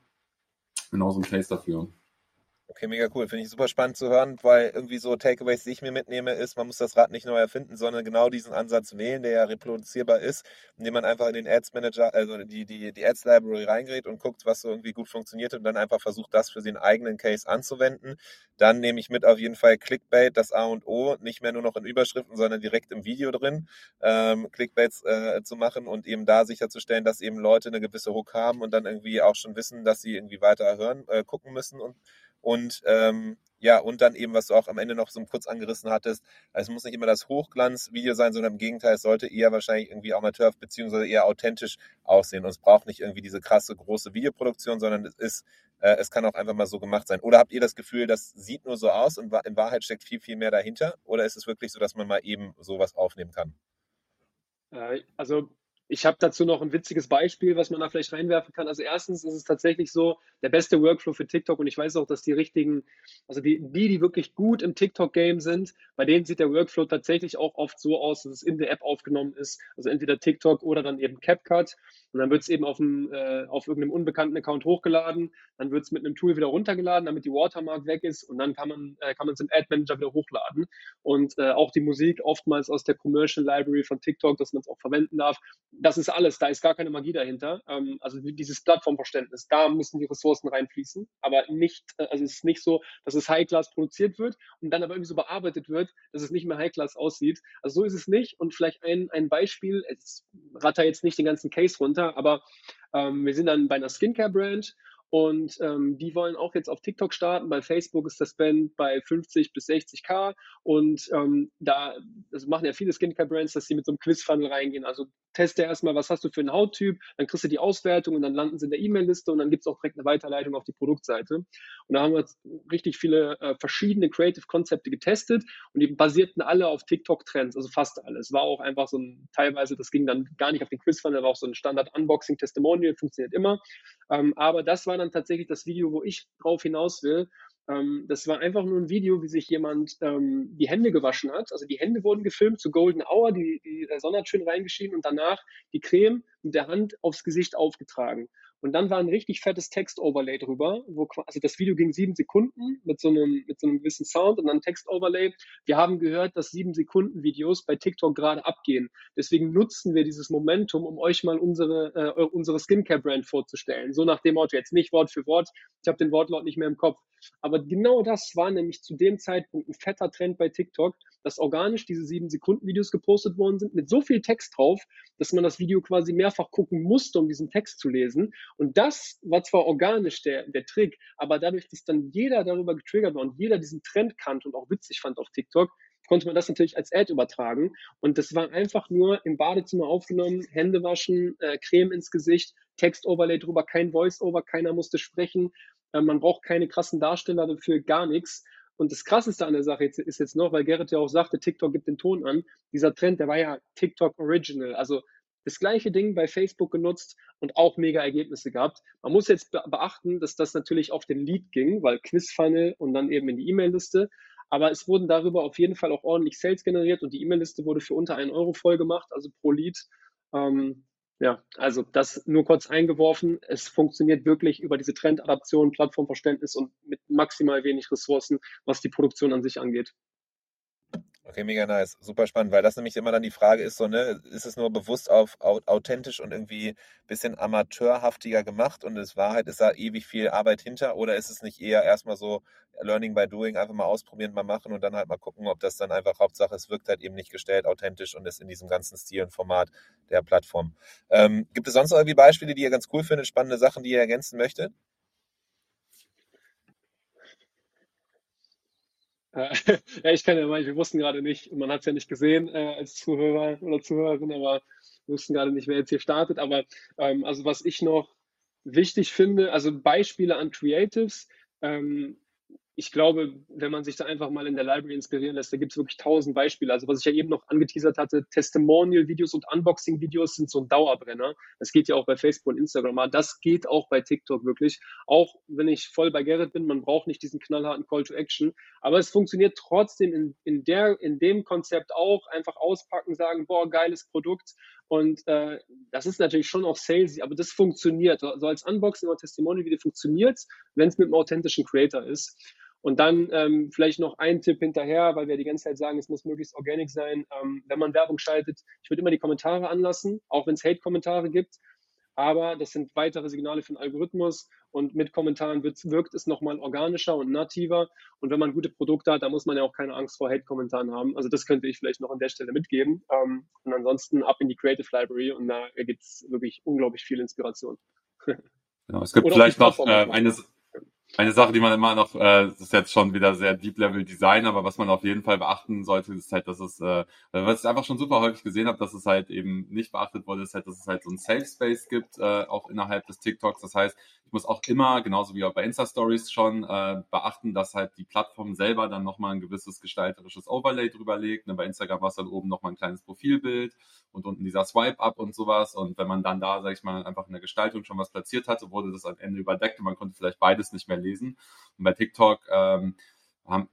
Genau so ein Case dafür. Okay, mega cool. Finde ich super spannend zu hören, weil irgendwie so Takeaways, die ich mir mitnehme, ist, man muss das Rad nicht neu erfinden, sondern genau diesen Ansatz wählen, der ja reproduzierbar ist, indem man einfach in den Ads Manager, also die, die, die Ads Library reingerät und guckt, was so irgendwie gut funktioniert und dann einfach versucht, das für den eigenen Case anzuwenden. Dann nehme ich mit auf jeden Fall Clickbait, das A und O, nicht mehr nur noch in Überschriften, sondern direkt im Video drin, ähm, Clickbaits äh, zu machen und eben da sicherzustellen, dass eben Leute eine gewisse Hook haben und dann irgendwie auch schon wissen, dass sie irgendwie weiter hören, äh, gucken müssen und und ähm, ja, und dann eben, was du auch am Ende noch so kurz angerissen hattest, es muss nicht immer das Hochglanzvideo sein, sondern im Gegenteil, es sollte eher wahrscheinlich irgendwie Amateur bzw. eher authentisch aussehen. Und es braucht nicht irgendwie diese krasse große Videoproduktion, sondern es ist, äh, es kann auch einfach mal so gemacht sein. Oder habt ihr das Gefühl, das sieht nur so aus und in Wahrheit steckt viel, viel mehr dahinter? Oder ist es wirklich so, dass man mal eben sowas aufnehmen kann? Äh, also ich habe dazu noch ein witziges Beispiel, was man da vielleicht reinwerfen kann. Also erstens ist es tatsächlich so, der beste Workflow für TikTok und ich weiß auch, dass die richtigen, also die, die, die wirklich gut im TikTok-Game sind, bei denen sieht der Workflow tatsächlich auch oft so aus, dass es in der App aufgenommen ist, also entweder TikTok oder dann eben CapCut. Und dann wird es eben auf, einem, äh, auf irgendeinem unbekannten Account hochgeladen, dann wird es mit einem Tool wieder runtergeladen, damit die Watermark weg ist. Und dann kann man äh, es im Ad Manager wieder hochladen. Und äh, auch die Musik oftmals aus der Commercial Library von TikTok, dass man es auch verwenden darf das ist alles, da ist gar keine Magie dahinter. Ähm, also dieses Plattformverständnis, da müssen die Ressourcen reinfließen, aber nicht, äh, also es ist nicht so, dass es High-Class produziert wird und dann aber irgendwie so bearbeitet wird, dass es nicht mehr High-Class aussieht. Also so ist es nicht und vielleicht ein, ein Beispiel, es ratter jetzt nicht den ganzen Case runter, aber ähm, wir sind dann bei einer Skincare-Brand und ähm, die wollen auch jetzt auf TikTok starten. Bei Facebook ist der Spend bei 50 bis 60k und ähm, da das machen ja viele Skincare-Brands, dass sie mit so einem Quiz-Funnel reingehen. Also teste erstmal, was hast du für einen Hauttyp, dann kriegst du die Auswertung und dann landen sie in der E-Mail-Liste und dann gibt es auch direkt eine Weiterleitung auf die Produktseite. Und da haben wir jetzt richtig viele äh, verschiedene Creative-Konzepte getestet und die basierten alle auf TikTok-Trends, also fast alle. Es war auch einfach so ein, teilweise, das ging dann gar nicht auf den Quiz-Funnel, war auch so ein Standard-Unboxing-Testimonial, funktioniert immer. Ähm, aber das war dann tatsächlich das Video, wo ich drauf hinaus will. Ähm, das war einfach nur ein Video, wie sich jemand ähm, die Hände gewaschen hat. Also die Hände wurden gefilmt zu Golden Hour, die, die Sonne hat schön reingeschienen und danach die Creme mit der Hand aufs Gesicht aufgetragen. Und dann war ein richtig fettes Text-Overlay drüber, wo quasi das Video ging sieben Sekunden mit so einem, mit so einem gewissen Sound und dann Text-Overlay. Wir haben gehört, dass sieben Sekunden Videos bei TikTok gerade abgehen. Deswegen nutzen wir dieses Momentum, um euch mal unsere, äh, unsere Skincare-Brand vorzustellen. So nach dem Motto, jetzt nicht Wort für Wort. Ich habe den Wortlaut nicht mehr im Kopf. Aber genau das war nämlich zu dem Zeitpunkt ein fetter Trend bei TikTok, dass organisch diese sieben Sekunden Videos gepostet worden sind mit so viel Text drauf, dass man das Video quasi mehrfach gucken musste, um diesen Text zu lesen. Und das war zwar organisch der, der Trick, aber dadurch, dass dann jeder darüber getriggert war und jeder diesen Trend kannte und auch witzig fand auf TikTok, konnte man das natürlich als Ad übertragen. Und das war einfach nur im Badezimmer aufgenommen, Hände waschen, äh, Creme ins Gesicht, Text-Overlay drüber, kein Voice-Over, keiner musste sprechen. Äh, man braucht keine krassen Darsteller dafür, gar nichts. Und das Krasseste an der Sache ist jetzt noch, weil Gerrit ja auch sagte, TikTok gibt den Ton an. Dieser Trend, der war ja TikTok Original. Also das gleiche Ding bei Facebook genutzt und auch mega Ergebnisse gehabt. Man muss jetzt beachten, dass das natürlich auf den Lead ging, weil Quizfunnel und dann eben in die E-Mail-Liste. Aber es wurden darüber auf jeden Fall auch ordentlich Sales generiert und die E-Mail-Liste wurde für unter einen Euro voll gemacht, also pro Lead. Ähm, ja, also das nur kurz eingeworfen. Es funktioniert wirklich über diese Trendadaption, Plattformverständnis und mit maximal wenig Ressourcen, was die Produktion an sich angeht. Okay, mega nice. Super spannend, weil das nämlich immer dann die Frage ist, so, ne, ist es nur bewusst auf authentisch und irgendwie ein bisschen amateurhaftiger gemacht und es Wahrheit ist da ewig viel Arbeit hinter oder ist es nicht eher erstmal so Learning by Doing, einfach mal ausprobieren, mal machen und dann halt mal gucken, ob das dann einfach Hauptsache, es wirkt halt eben nicht gestellt, authentisch und ist in diesem ganzen Stil und Format der Plattform. Ähm, gibt es sonst irgendwie Beispiele, die ihr ganz cool findet, spannende Sachen, die ihr ergänzen möchtet? ja, ich kann ja mal, wir wussten gerade nicht, man hat es ja nicht gesehen äh, als Zuhörer oder Zuhörerin, aber wir wussten gerade nicht, wer jetzt hier startet. Aber ähm, also was ich noch wichtig finde, also Beispiele an Creatives, ähm, ich glaube, wenn man sich da einfach mal in der Library inspirieren lässt, da gibt es wirklich tausend Beispiele. Also was ich ja eben noch angeteasert hatte, Testimonial-Videos und Unboxing-Videos sind so ein Dauerbrenner. Das geht ja auch bei Facebook und Instagram, aber das geht auch bei TikTok wirklich. Auch wenn ich voll bei Gerrit bin, man braucht nicht diesen knallharten Call to Action, aber es funktioniert trotzdem in, in, der, in dem Konzept auch. Einfach auspacken, sagen, boah, geiles Produkt. Und äh, das ist natürlich schon auch salesy, aber das funktioniert. So also als Unboxing oder Testimonial-Video funktioniert wenn es mit einem authentischen Creator ist. Und dann ähm, vielleicht noch ein Tipp hinterher, weil wir die ganze Zeit sagen, es muss möglichst organic sein. Ähm, wenn man Werbung schaltet, ich würde immer die Kommentare anlassen, auch wenn es Hate-Kommentare gibt. Aber das sind weitere Signale für den Algorithmus und mit Kommentaren wird, wirkt es nochmal organischer und nativer. Und wenn man gute Produkte hat, da muss man ja auch keine Angst vor Hate-Kommentaren haben. Also das könnte ich vielleicht noch an der Stelle mitgeben. Ähm, und ansonsten ab in die Creative Library und da gibt es wirklich unglaublich viel Inspiration. Genau, es gibt Oder vielleicht noch äh, eine, eine Sache, die man immer noch, äh, das ist jetzt schon wieder sehr Deep Level Design, aber was man auf jeden Fall beachten sollte, ist halt, dass es, äh, was ich einfach schon super häufig gesehen habe, dass es halt eben nicht beachtet wurde, ist halt, dass es halt so ein Safe Space gibt, äh, auch innerhalb des TikToks. Das heißt, ich muss auch immer, genauso wie auch bei Insta Stories schon, äh, beachten, dass halt die Plattform selber dann nochmal ein gewisses gestalterisches Overlay drüber legt. Ne, bei Instagram war es dann oben nochmal ein kleines Profilbild und unten dieser Swipe-Up und sowas. Und wenn man dann da, sag ich mal, einfach in der Gestaltung schon was platziert hatte, wurde das am Ende überdeckt und man konnte vielleicht beides nicht mehr lesen. Und bei TikTok ähm,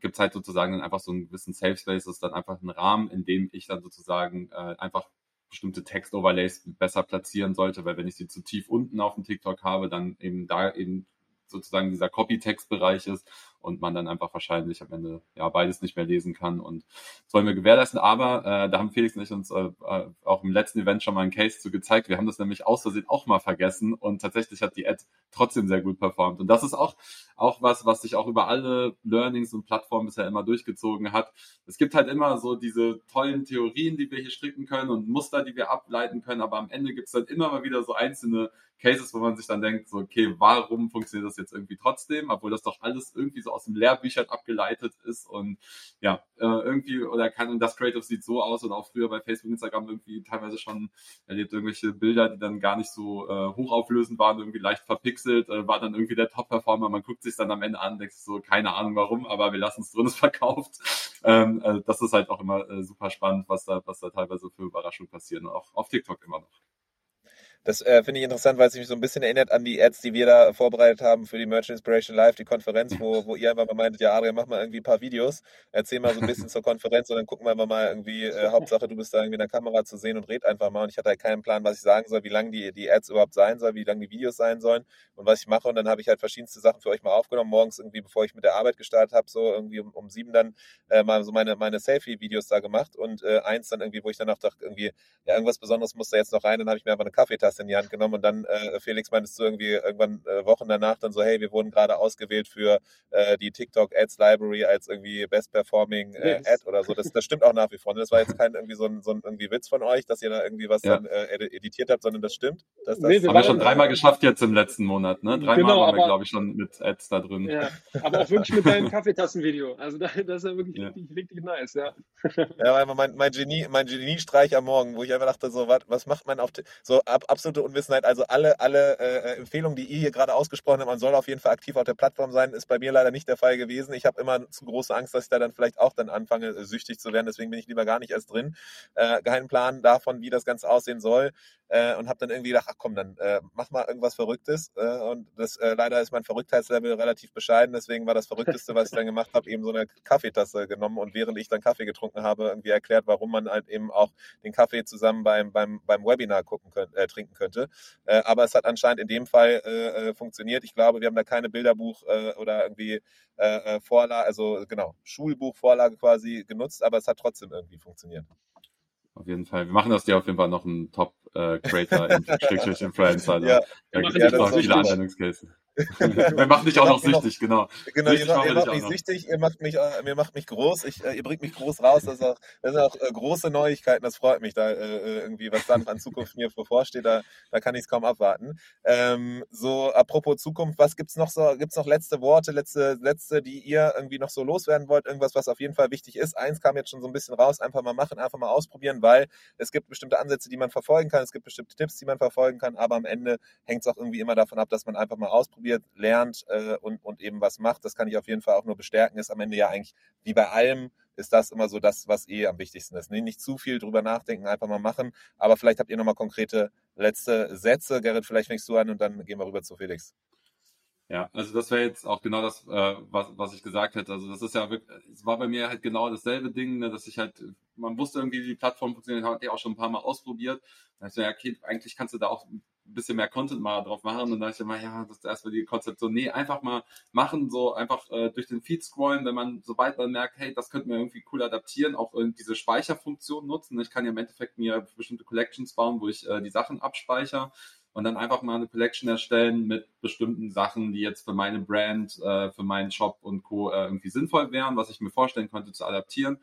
gibt es halt sozusagen dann einfach so einen gewissen Safe Space, das ist dann einfach ein Rahmen, in dem ich dann sozusagen äh, einfach bestimmte Text-Overlays besser platzieren sollte, weil wenn ich sie zu tief unten auf dem TikTok habe, dann eben da eben sozusagen dieser Copy-Text-Bereich ist und man dann einfach wahrscheinlich am Ende ja beides nicht mehr lesen kann und das wollen wir gewährleisten. Aber äh, da haben Felix und ich uns äh, äh, auch im letzten Event schon mal einen Case zu gezeigt. Wir haben das nämlich aus Versehen auch mal vergessen und tatsächlich hat die Ad trotzdem sehr gut performt. Und das ist auch, auch was, was sich auch über alle Learnings und Plattformen bisher immer durchgezogen hat. Es gibt halt immer so diese tollen Theorien, die wir hier stricken können und Muster, die wir ableiten können, aber am Ende gibt es dann immer mal wieder so einzelne Cases, wo man sich dann denkt, so, okay, warum funktioniert das jetzt irgendwie trotzdem, obwohl das doch alles irgendwie so aus dem Lehrbüchern abgeleitet ist und ja, äh, irgendwie, oder kann das Creative sieht so aus oder auch früher bei Facebook, Instagram irgendwie teilweise schon erlebt irgendwelche Bilder, die dann gar nicht so äh, hochauflösend waren, irgendwie leicht verpixelt, äh, war dann irgendwie der Top-Performer, man guckt sich dann am Ende an, denkt so, keine Ahnung warum, aber wir lassen es drin, es verkauft. Ähm, äh, das ist halt auch immer äh, super spannend, was da, was da teilweise für Überraschungen passieren, auch auf TikTok immer noch. Das äh, finde ich interessant, weil es mich so ein bisschen erinnert an die Ads, die wir da vorbereitet haben für die Merchant Inspiration Live, die Konferenz, wo, wo ihr einfach mal meintet, ja Adrian, mach mal irgendwie ein paar Videos, erzähl mal so ein bisschen zur Konferenz und dann gucken wir einfach mal irgendwie, äh, Hauptsache du bist da irgendwie in der Kamera zu sehen und red einfach mal. Und ich hatte halt keinen Plan, was ich sagen soll, wie lang die, die Ads überhaupt sein soll, wie lang die Videos sein sollen und was ich mache. Und dann habe ich halt verschiedenste Sachen für euch mal aufgenommen, morgens irgendwie, bevor ich mit der Arbeit gestartet habe, so irgendwie um, um sieben dann äh, mal so meine, meine Selfie-Videos da gemacht und äh, eins dann irgendwie, wo ich dann auch dachte, irgendwie, ja irgendwas Besonderes muss da jetzt noch rein, dann habe ich mir einfach eine Kaffeetasse in die Hand genommen und dann äh, Felix, meintest du irgendwie irgendwann äh, Wochen danach dann so, hey, wir wurden gerade ausgewählt für äh, die TikTok Ads Library als irgendwie Best Performing äh, yes. Ad oder so. Das, das stimmt auch nach wie vor. Ne? Das war jetzt kein irgendwie so ein, so ein irgendwie Witz von euch, dass ihr da irgendwie was ja. dann äh, editiert habt, sondern das stimmt. Dass das nee, wir haben wir schon dreimal geschafft jetzt im letzten Monat. Ne? Dreimal genau, waren wir, glaube ich, schon mit Ads da drin. Ja, aber auch wirklich mit deinem Kaffeetassenvideo. Also das ist ja wirklich ja. Richtig, richtig nice, ja. Ja, mein, mein Genie, mein Geniestreich am Morgen, wo ich einfach dachte, so, was, was macht man auf so ab, absolute Unwissenheit, also alle, alle äh, äh, Empfehlung, die ihr hier gerade ausgesprochen habt, man soll auf jeden Fall aktiv auf der Plattform sein, ist bei mir leider nicht der Fall gewesen. Ich habe immer zu große Angst, dass ich da dann vielleicht auch dann anfange, äh, süchtig zu werden. Deswegen bin ich lieber gar nicht erst drin. Äh, keinen Plan davon, wie das Ganze aussehen soll. Äh, und habe dann irgendwie gedacht, ach komm, dann äh, mach mal irgendwas Verrücktes. Äh, und das äh, leider ist mein Verrücktheitslevel relativ bescheiden. Deswegen war das Verrückteste, was ich dann gemacht habe, eben so eine Kaffeetasse genommen und während ich dann Kaffee getrunken habe, irgendwie erklärt, warum man halt eben auch den Kaffee zusammen beim, beim, beim Webinar gucken könnt, äh, trinken könnte. Äh, aber es hat anscheinend in dem Fall äh, äh, funktioniert. Ich glaube, wir haben da keine Bilderbuch äh, oder irgendwie äh, äh Vorlage, also genau, Schulbuchvorlage quasi genutzt, aber es hat trotzdem irgendwie funktioniert. Auf jeden Fall. Wir machen das dir auf jeden Fall noch ein Top-Creator äh, Influencer. ja, da gibt es noch viele Anwendungscases. wir machen dich auch noch süchtig, genau. Genau, ihr, macht, ihr macht mich süchtig, ihr macht mich, äh, ihr macht mich groß, ich, äh, ihr bringt mich groß raus. Das, ist auch, das sind auch äh, große Neuigkeiten, das freut mich da äh, äh irgendwie, was dann an Zukunft mir bevorsteht, da, da kann ich es kaum abwarten. Ähm, so, apropos Zukunft, was gibt's noch so, gibt's noch letzte Worte, letzte, letzte, die ihr irgendwie noch so loswerden wollt? Irgendwas, was auf jeden Fall wichtig ist. Eins kam jetzt schon so ein bisschen raus, einfach mal machen, einfach mal ausprobieren, weil es gibt bestimmte Ansätze, die man verfolgen kann, es gibt bestimmte Tipps, die man verfolgen kann, aber am Ende hängt es auch irgendwie immer davon ab, dass man einfach mal ausprobiert ausprobiert, lernt äh, und, und eben was macht. Das kann ich auf jeden Fall auch nur bestärken. Ist am Ende ja eigentlich wie bei allem, ist das immer so das, was eh am wichtigsten ist. Nee, nicht zu viel drüber nachdenken, einfach mal machen. Aber vielleicht habt ihr nochmal konkrete letzte Sätze. Gerrit, vielleicht fängst du an und dann gehen wir rüber zu Felix. Ja, also das wäre jetzt auch genau das, äh, was, was ich gesagt hätte. Also das ist ja wirklich, es war bei mir halt genau dasselbe Ding, ne, dass ich halt, man wusste irgendwie, wie die Plattform funktioniert, habe ich auch schon ein paar Mal ausprobiert. Da ich so, ja, okay, eigentlich kannst du da auch ein bisschen mehr Content mal drauf machen. Und dann dachte ich immer, ja, das ist erstmal die Konzeption. Nee, einfach mal machen, so einfach äh, durch den Feed scrollen, wenn man, sobald man merkt, hey, das könnte man irgendwie cool adaptieren, auch äh, diese Speicherfunktion nutzen. Ich kann ja im Endeffekt mir bestimmte Collections bauen, wo ich äh, die Sachen abspeichere und dann einfach mal eine Collection erstellen mit bestimmten Sachen, die jetzt für meine Brand, äh, für meinen Shop und Co. Äh, irgendwie sinnvoll wären, was ich mir vorstellen könnte zu adaptieren.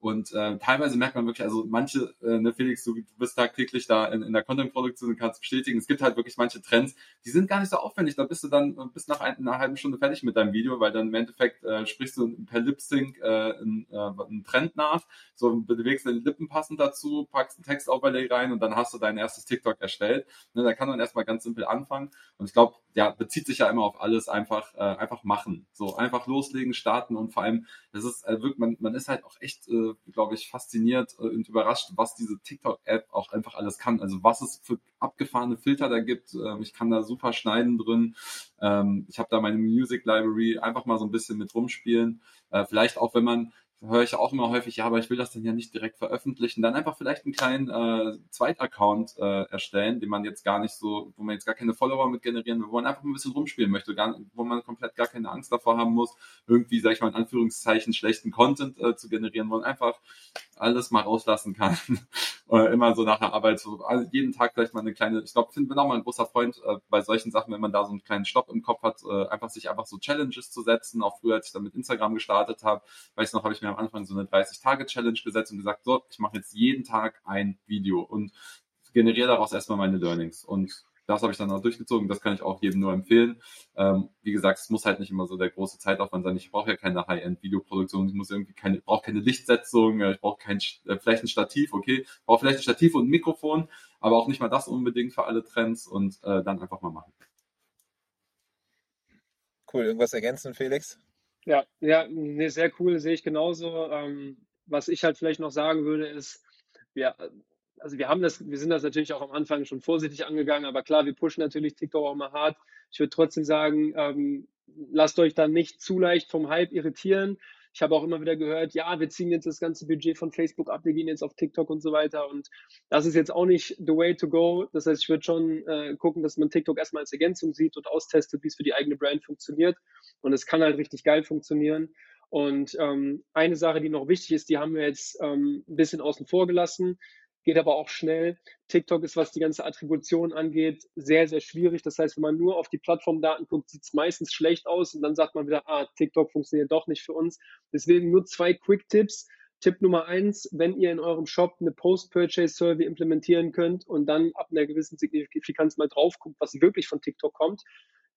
Und äh, teilweise merkt man wirklich, also manche, äh, ne, Felix, du, du bist tagtäglich da in, in der Content-Produktion und kannst bestätigen, es gibt halt wirklich manche Trends, die sind gar nicht so aufwendig. Da bist du dann äh, bis nach ein, einer halben Stunde fertig mit deinem Video, weil dann im Endeffekt äh, sprichst du per Lip-Sync äh, einen, äh, einen Trend nach, so bewegst deine Lippen passend dazu, packst einen Text-Overlay rein und dann hast du dein erstes TikTok erstellt. Ne, da kann man erstmal ganz simpel anfangen. Und ich glaube, ja, bezieht sich ja immer auf alles, einfach, äh, einfach machen. So, einfach loslegen, starten und vor allem, das ist äh, wirklich, man, man ist halt auch echt äh, glaube ich, fasziniert äh, und überrascht, was diese TikTok-App auch einfach alles kann. Also was es für abgefahrene Filter da gibt. Ähm, ich kann da super schneiden drin. Ähm, ich habe da meine Music Library einfach mal so ein bisschen mit rumspielen. Äh, vielleicht auch, wenn man höre ich auch immer häufig, ja, aber ich will das dann ja nicht direkt veröffentlichen. Dann einfach vielleicht einen kleinen äh, Zweitaccount äh, erstellen, den man jetzt gar nicht so, wo man jetzt gar keine Follower mit generieren will, wo man einfach ein bisschen rumspielen möchte, gar, wo man komplett gar keine Angst davor haben muss, irgendwie, sag ich mal, in Anführungszeichen schlechten Content äh, zu generieren, wo man einfach alles mal rauslassen kann. immer so nach der Arbeit, so also jeden Tag vielleicht mal eine kleine, ich glaube, bin auch mal ein großer Freund äh, bei solchen Sachen, wenn man da so einen kleinen Stopp im Kopf hat, äh, einfach sich einfach so Challenges zu setzen. Auch früher, als ich dann mit Instagram gestartet habe, weiß noch, habe ich mir am Anfang so eine 30-Tage-Challenge gesetzt und gesagt, so, ich mache jetzt jeden Tag ein Video und generiere daraus erstmal meine Learnings. Und das habe ich dann auch durchgezogen. Das kann ich auch jedem nur empfehlen. Ähm, wie gesagt, es muss halt nicht immer so der große Zeitaufwand sein. Ich brauche ja keine High-End-Videoproduktion. Ich muss irgendwie keine, brauche keine Lichtsetzung. Ich brauche kein, äh, vielleicht ein Stativ. Okay, ich brauche vielleicht ein Stativ und ein Mikrofon, aber auch nicht mal das unbedingt für alle Trends und äh, dann einfach mal machen. Cool. Irgendwas ergänzen, Felix? Ja, ja, nee, sehr cool, sehe ich genauso. Ähm, was ich halt vielleicht noch sagen würde, ist, wir, also wir haben das, wir sind das natürlich auch am Anfang schon vorsichtig angegangen, aber klar, wir pushen natürlich TikTok auch mal hart. Ich würde trotzdem sagen, ähm, lasst euch da nicht zu leicht vom Hype irritieren. Ich habe auch immer wieder gehört, ja, wir ziehen jetzt das ganze Budget von Facebook ab, wir gehen jetzt auf TikTok und so weiter. Und das ist jetzt auch nicht the way to go. Das heißt, ich würde schon äh, gucken, dass man TikTok erstmal als Ergänzung sieht und austestet, wie es für die eigene Brand funktioniert. Und es kann halt richtig geil funktionieren. Und ähm, eine Sache, die noch wichtig ist, die haben wir jetzt ähm, ein bisschen außen vor gelassen geht aber auch schnell. TikTok ist, was die ganze Attribution angeht, sehr, sehr schwierig. Das heißt, wenn man nur auf die Plattformdaten guckt, sieht es meistens schlecht aus und dann sagt man wieder, ah, TikTok funktioniert doch nicht für uns. Deswegen nur zwei Quick-Tipps. Tipp Nummer eins, wenn ihr in eurem Shop eine Post-Purchase-Survey implementieren könnt und dann ab einer gewissen Signifikanz mal drauf guckt, was wirklich von TikTok kommt,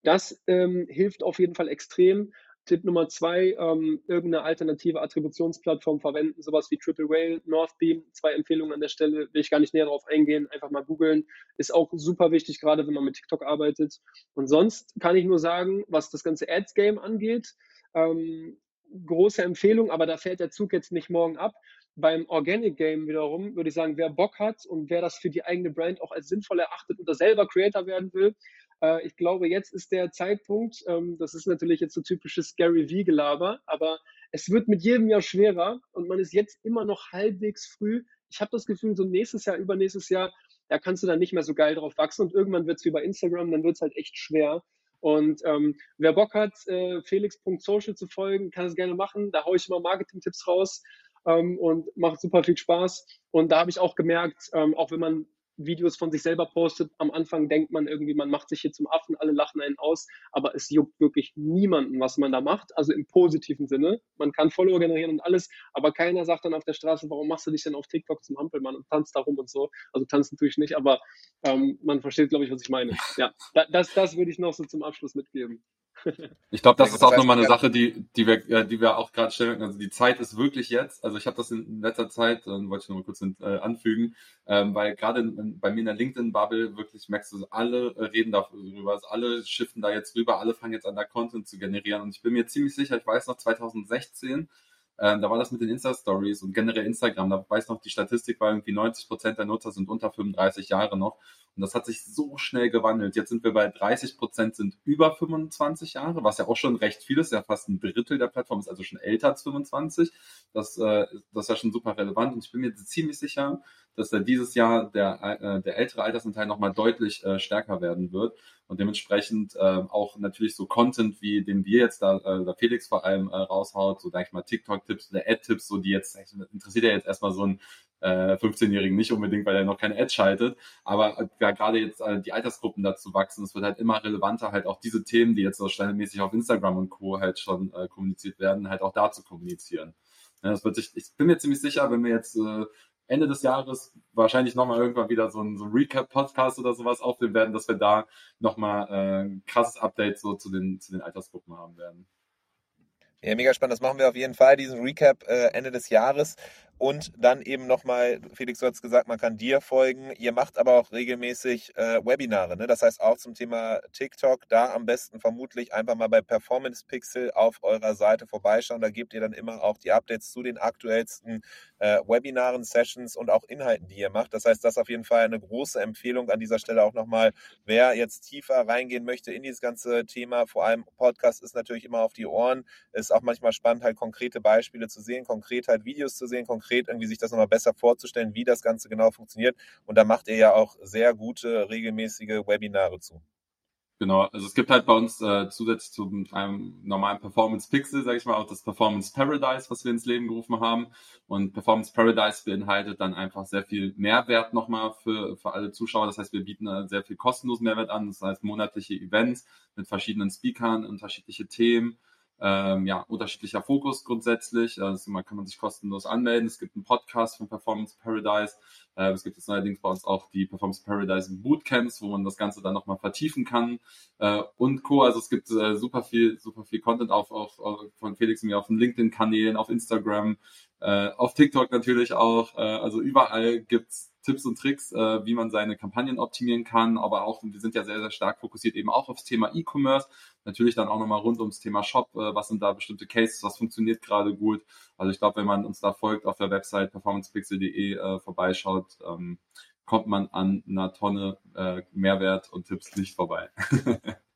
das ähm, hilft auf jeden Fall extrem. Tipp Nummer zwei, ähm, irgendeine alternative Attributionsplattform verwenden, sowas wie Triple Whale, Northbeam. Zwei Empfehlungen an der Stelle, will ich gar nicht näher darauf eingehen, einfach mal googeln. Ist auch super wichtig, gerade wenn man mit TikTok arbeitet. Und sonst kann ich nur sagen, was das ganze Ads-Game angeht, ähm, große Empfehlung, aber da fährt der Zug jetzt nicht morgen ab. Beim Organic Game wiederum würde ich sagen, wer Bock hat und wer das für die eigene Brand auch als sinnvoll erachtet oder selber Creator werden will, äh, ich glaube, jetzt ist der Zeitpunkt, ähm, das ist natürlich jetzt so typisches Gary V-Gelaber, aber es wird mit jedem Jahr schwerer und man ist jetzt immer noch halbwegs früh. Ich habe das Gefühl, so nächstes Jahr, übernächstes Jahr, da kannst du dann nicht mehr so geil drauf wachsen und irgendwann wird es wie bei Instagram, dann wird es halt echt schwer. Und ähm, wer Bock hat, äh, felix.social zu folgen, kann es gerne machen. Da haue ich immer Marketing-Tipps raus ähm, und macht super viel Spaß. Und da habe ich auch gemerkt, ähm, auch wenn man Videos von sich selber postet. Am Anfang denkt man irgendwie, man macht sich hier zum Affen, alle lachen einen aus, aber es juckt wirklich niemanden, was man da macht. Also im positiven Sinne. Man kann Follower generieren und alles, aber keiner sagt dann auf der Straße, warum machst du dich denn auf TikTok zum Hampelmann und tanzt da rum und so. Also tanzen tue ich nicht, aber ähm, man versteht, glaube ich, was ich meine. Ja, das, das würde ich noch so zum Abschluss mitgeben. Ich glaube, das ist auch nochmal eine Sache, die, die, wir, die wir auch gerade stellen. Also die Zeit ist wirklich jetzt. Also ich habe das in letzter Zeit, dann wollte ich noch mal kurz äh, anfügen, ähm, weil gerade bei mir in der LinkedIn-Bubble wirklich merkst du, alle reden darüber, also alle schiffen da jetzt rüber, alle fangen jetzt an, da Content zu generieren. Und ich bin mir ziemlich sicher, ich weiß noch 2016, ähm, da war das mit den Insta-Stories und generell Instagram. Da weiß noch, die Statistik war irgendwie 90 Prozent der Nutzer sind unter 35 Jahre noch. Und das hat sich so schnell gewandelt. Jetzt sind wir bei 30 Prozent sind über 25 Jahre, was ja auch schon recht viel ist. Ja, fast ein Drittel der Plattform ist also schon älter als 25. Das, äh, das ist ja schon super relevant. Und ich bin mir ziemlich sicher, dass da dieses Jahr der, äh, der ältere Altersanteil nochmal deutlich äh, stärker werden wird. Und dementsprechend äh, auch natürlich so Content, wie den wir jetzt da, äh, der Felix vor allem äh, raushaut, so sag ich mal TikTok-Tipps oder Ad-Tipps, so die jetzt, interessiert ja jetzt erstmal so ein äh, 15-Jährigen nicht unbedingt, weil er noch keine Ads schaltet. Aber äh, ja, gerade jetzt äh, die Altersgruppen dazu wachsen, es wird halt immer relevanter, halt auch diese Themen, die jetzt so standardmäßig auf Instagram und Co. halt schon äh, kommuniziert werden, halt auch da zu kommunizieren. Ja, das wird sich, ich bin mir ziemlich sicher, wenn wir jetzt äh, Ende des Jahres wahrscheinlich nochmal irgendwann wieder so ein, so ein Recap-Podcast oder sowas aufnehmen werden, dass wir da nochmal äh, ein krasses Update so zu den, zu den Altersgruppen haben werden. Ja, mega spannend. Das machen wir auf jeden Fall, diesen Recap äh, Ende des Jahres. Und dann eben nochmal, Felix, du hast gesagt, man kann dir folgen. Ihr macht aber auch regelmäßig äh, Webinare, ne? das heißt auch zum Thema TikTok. Da am besten vermutlich einfach mal bei Performance Pixel auf eurer Seite vorbeischauen. Da gebt ihr dann immer auch die Updates zu den aktuellsten äh, Webinaren, Sessions und auch Inhalten, die ihr macht. Das heißt, das ist auf jeden Fall eine große Empfehlung an dieser Stelle auch nochmal, wer jetzt tiefer reingehen möchte in dieses ganze Thema. Vor allem Podcast ist natürlich immer auf die Ohren. Ist auch manchmal spannend, halt konkrete Beispiele zu sehen, konkret halt Videos zu sehen, konkret irgendwie sich das nochmal besser vorzustellen, wie das Ganze genau funktioniert. Und da macht ihr ja auch sehr gute, regelmäßige Webinare zu. Genau, also es gibt halt bei uns äh, zusätzlich zu einem normalen Performance Pixel, sage ich mal, auch das Performance Paradise, was wir ins Leben gerufen haben. Und Performance Paradise beinhaltet dann einfach sehr viel Mehrwert nochmal für, für alle Zuschauer. Das heißt, wir bieten sehr viel kostenlosen Mehrwert an. Das heißt, monatliche Events mit verschiedenen Speakern, unterschiedliche Themen ähm, ja, unterschiedlicher Fokus grundsätzlich. Also man kann man sich kostenlos anmelden. Es gibt einen Podcast von Performance Paradise. Äh, es gibt jetzt allerdings bei uns auch die Performance Paradise Bootcamps, wo man das Ganze dann nochmal vertiefen kann äh, und Co. Also es gibt äh, super viel, super viel Content auf, auf, auf von Felix und mir auf den LinkedIn-Kanälen, auf Instagram, äh, auf TikTok natürlich auch. Äh, also überall gibt's Tipps und Tricks, wie man seine Kampagnen optimieren kann, aber auch, wir sind ja sehr, sehr stark fokussiert eben auch aufs Thema E-Commerce, natürlich dann auch nochmal rund ums Thema Shop, äh, was sind da bestimmte Cases, was funktioniert gerade gut. Also ich glaube, wenn man uns da folgt auf der Website performancepixel.de äh, vorbeischaut, ähm, kommt man an einer Tonne äh, Mehrwert und Tipps nicht vorbei.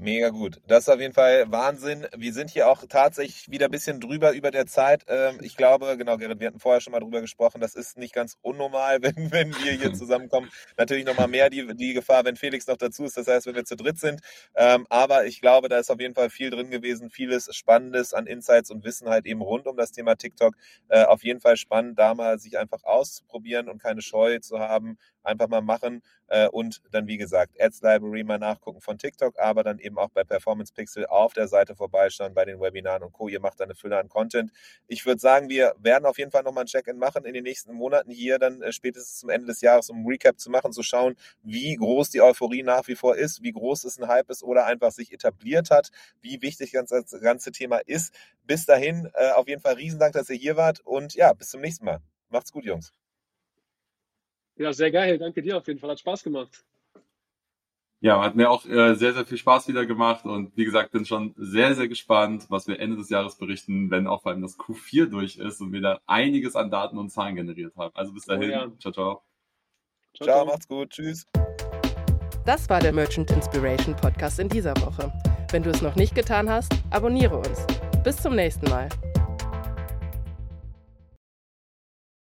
Mega gut. Das ist auf jeden Fall Wahnsinn. Wir sind hier auch tatsächlich wieder ein bisschen drüber über der Zeit. Ähm, ich glaube, genau, Gerrit, wir hatten vorher schon mal drüber gesprochen. Das ist nicht ganz unnormal, wenn, wenn wir hier zusammenkommen. Natürlich nochmal mehr die, die Gefahr, wenn Felix noch dazu ist. Das heißt, wenn wir zu dritt sind. Ähm, aber ich glaube, da ist auf jeden Fall viel drin gewesen. Vieles Spannendes an Insights und Wissen halt eben rund um das Thema TikTok. Äh, auf jeden Fall spannend, da mal sich einfach auszuprobieren und keine Scheu zu haben, einfach mal machen äh, und dann, wie gesagt, Ads Library mal nachgucken von TikTok, aber dann eben auch bei Performance Pixel auf der Seite vorbeischauen, bei den Webinaren und Co. Ihr macht eine Fülle an Content. Ich würde sagen, wir werden auf jeden Fall nochmal ein Check-in machen in den nächsten Monaten hier, dann äh, spätestens zum Ende des Jahres, um ein Recap zu machen, zu schauen, wie groß die Euphorie nach wie vor ist, wie groß es ein Hype ist oder einfach sich etabliert hat, wie wichtig das ganze Thema ist. Bis dahin, äh, auf jeden Fall Riesendank, dass ihr hier wart und ja, bis zum nächsten Mal. Macht's gut, Jungs. Ja, sehr geil. Danke dir auf jeden Fall. Hat Spaß gemacht. Ja, hat mir auch äh, sehr, sehr viel Spaß wieder gemacht und wie gesagt, bin schon sehr, sehr gespannt, was wir Ende des Jahres berichten, wenn auch vor allem das Q4 durch ist und wir da einiges an Daten und Zahlen generiert haben. Also bis oh dahin. Oh ja. Ciao, ciao. Ciao, ciao, macht's gut. Tschüss. Das war der Merchant Inspiration Podcast in dieser Woche. Wenn du es noch nicht getan hast, abonniere uns. Bis zum nächsten Mal.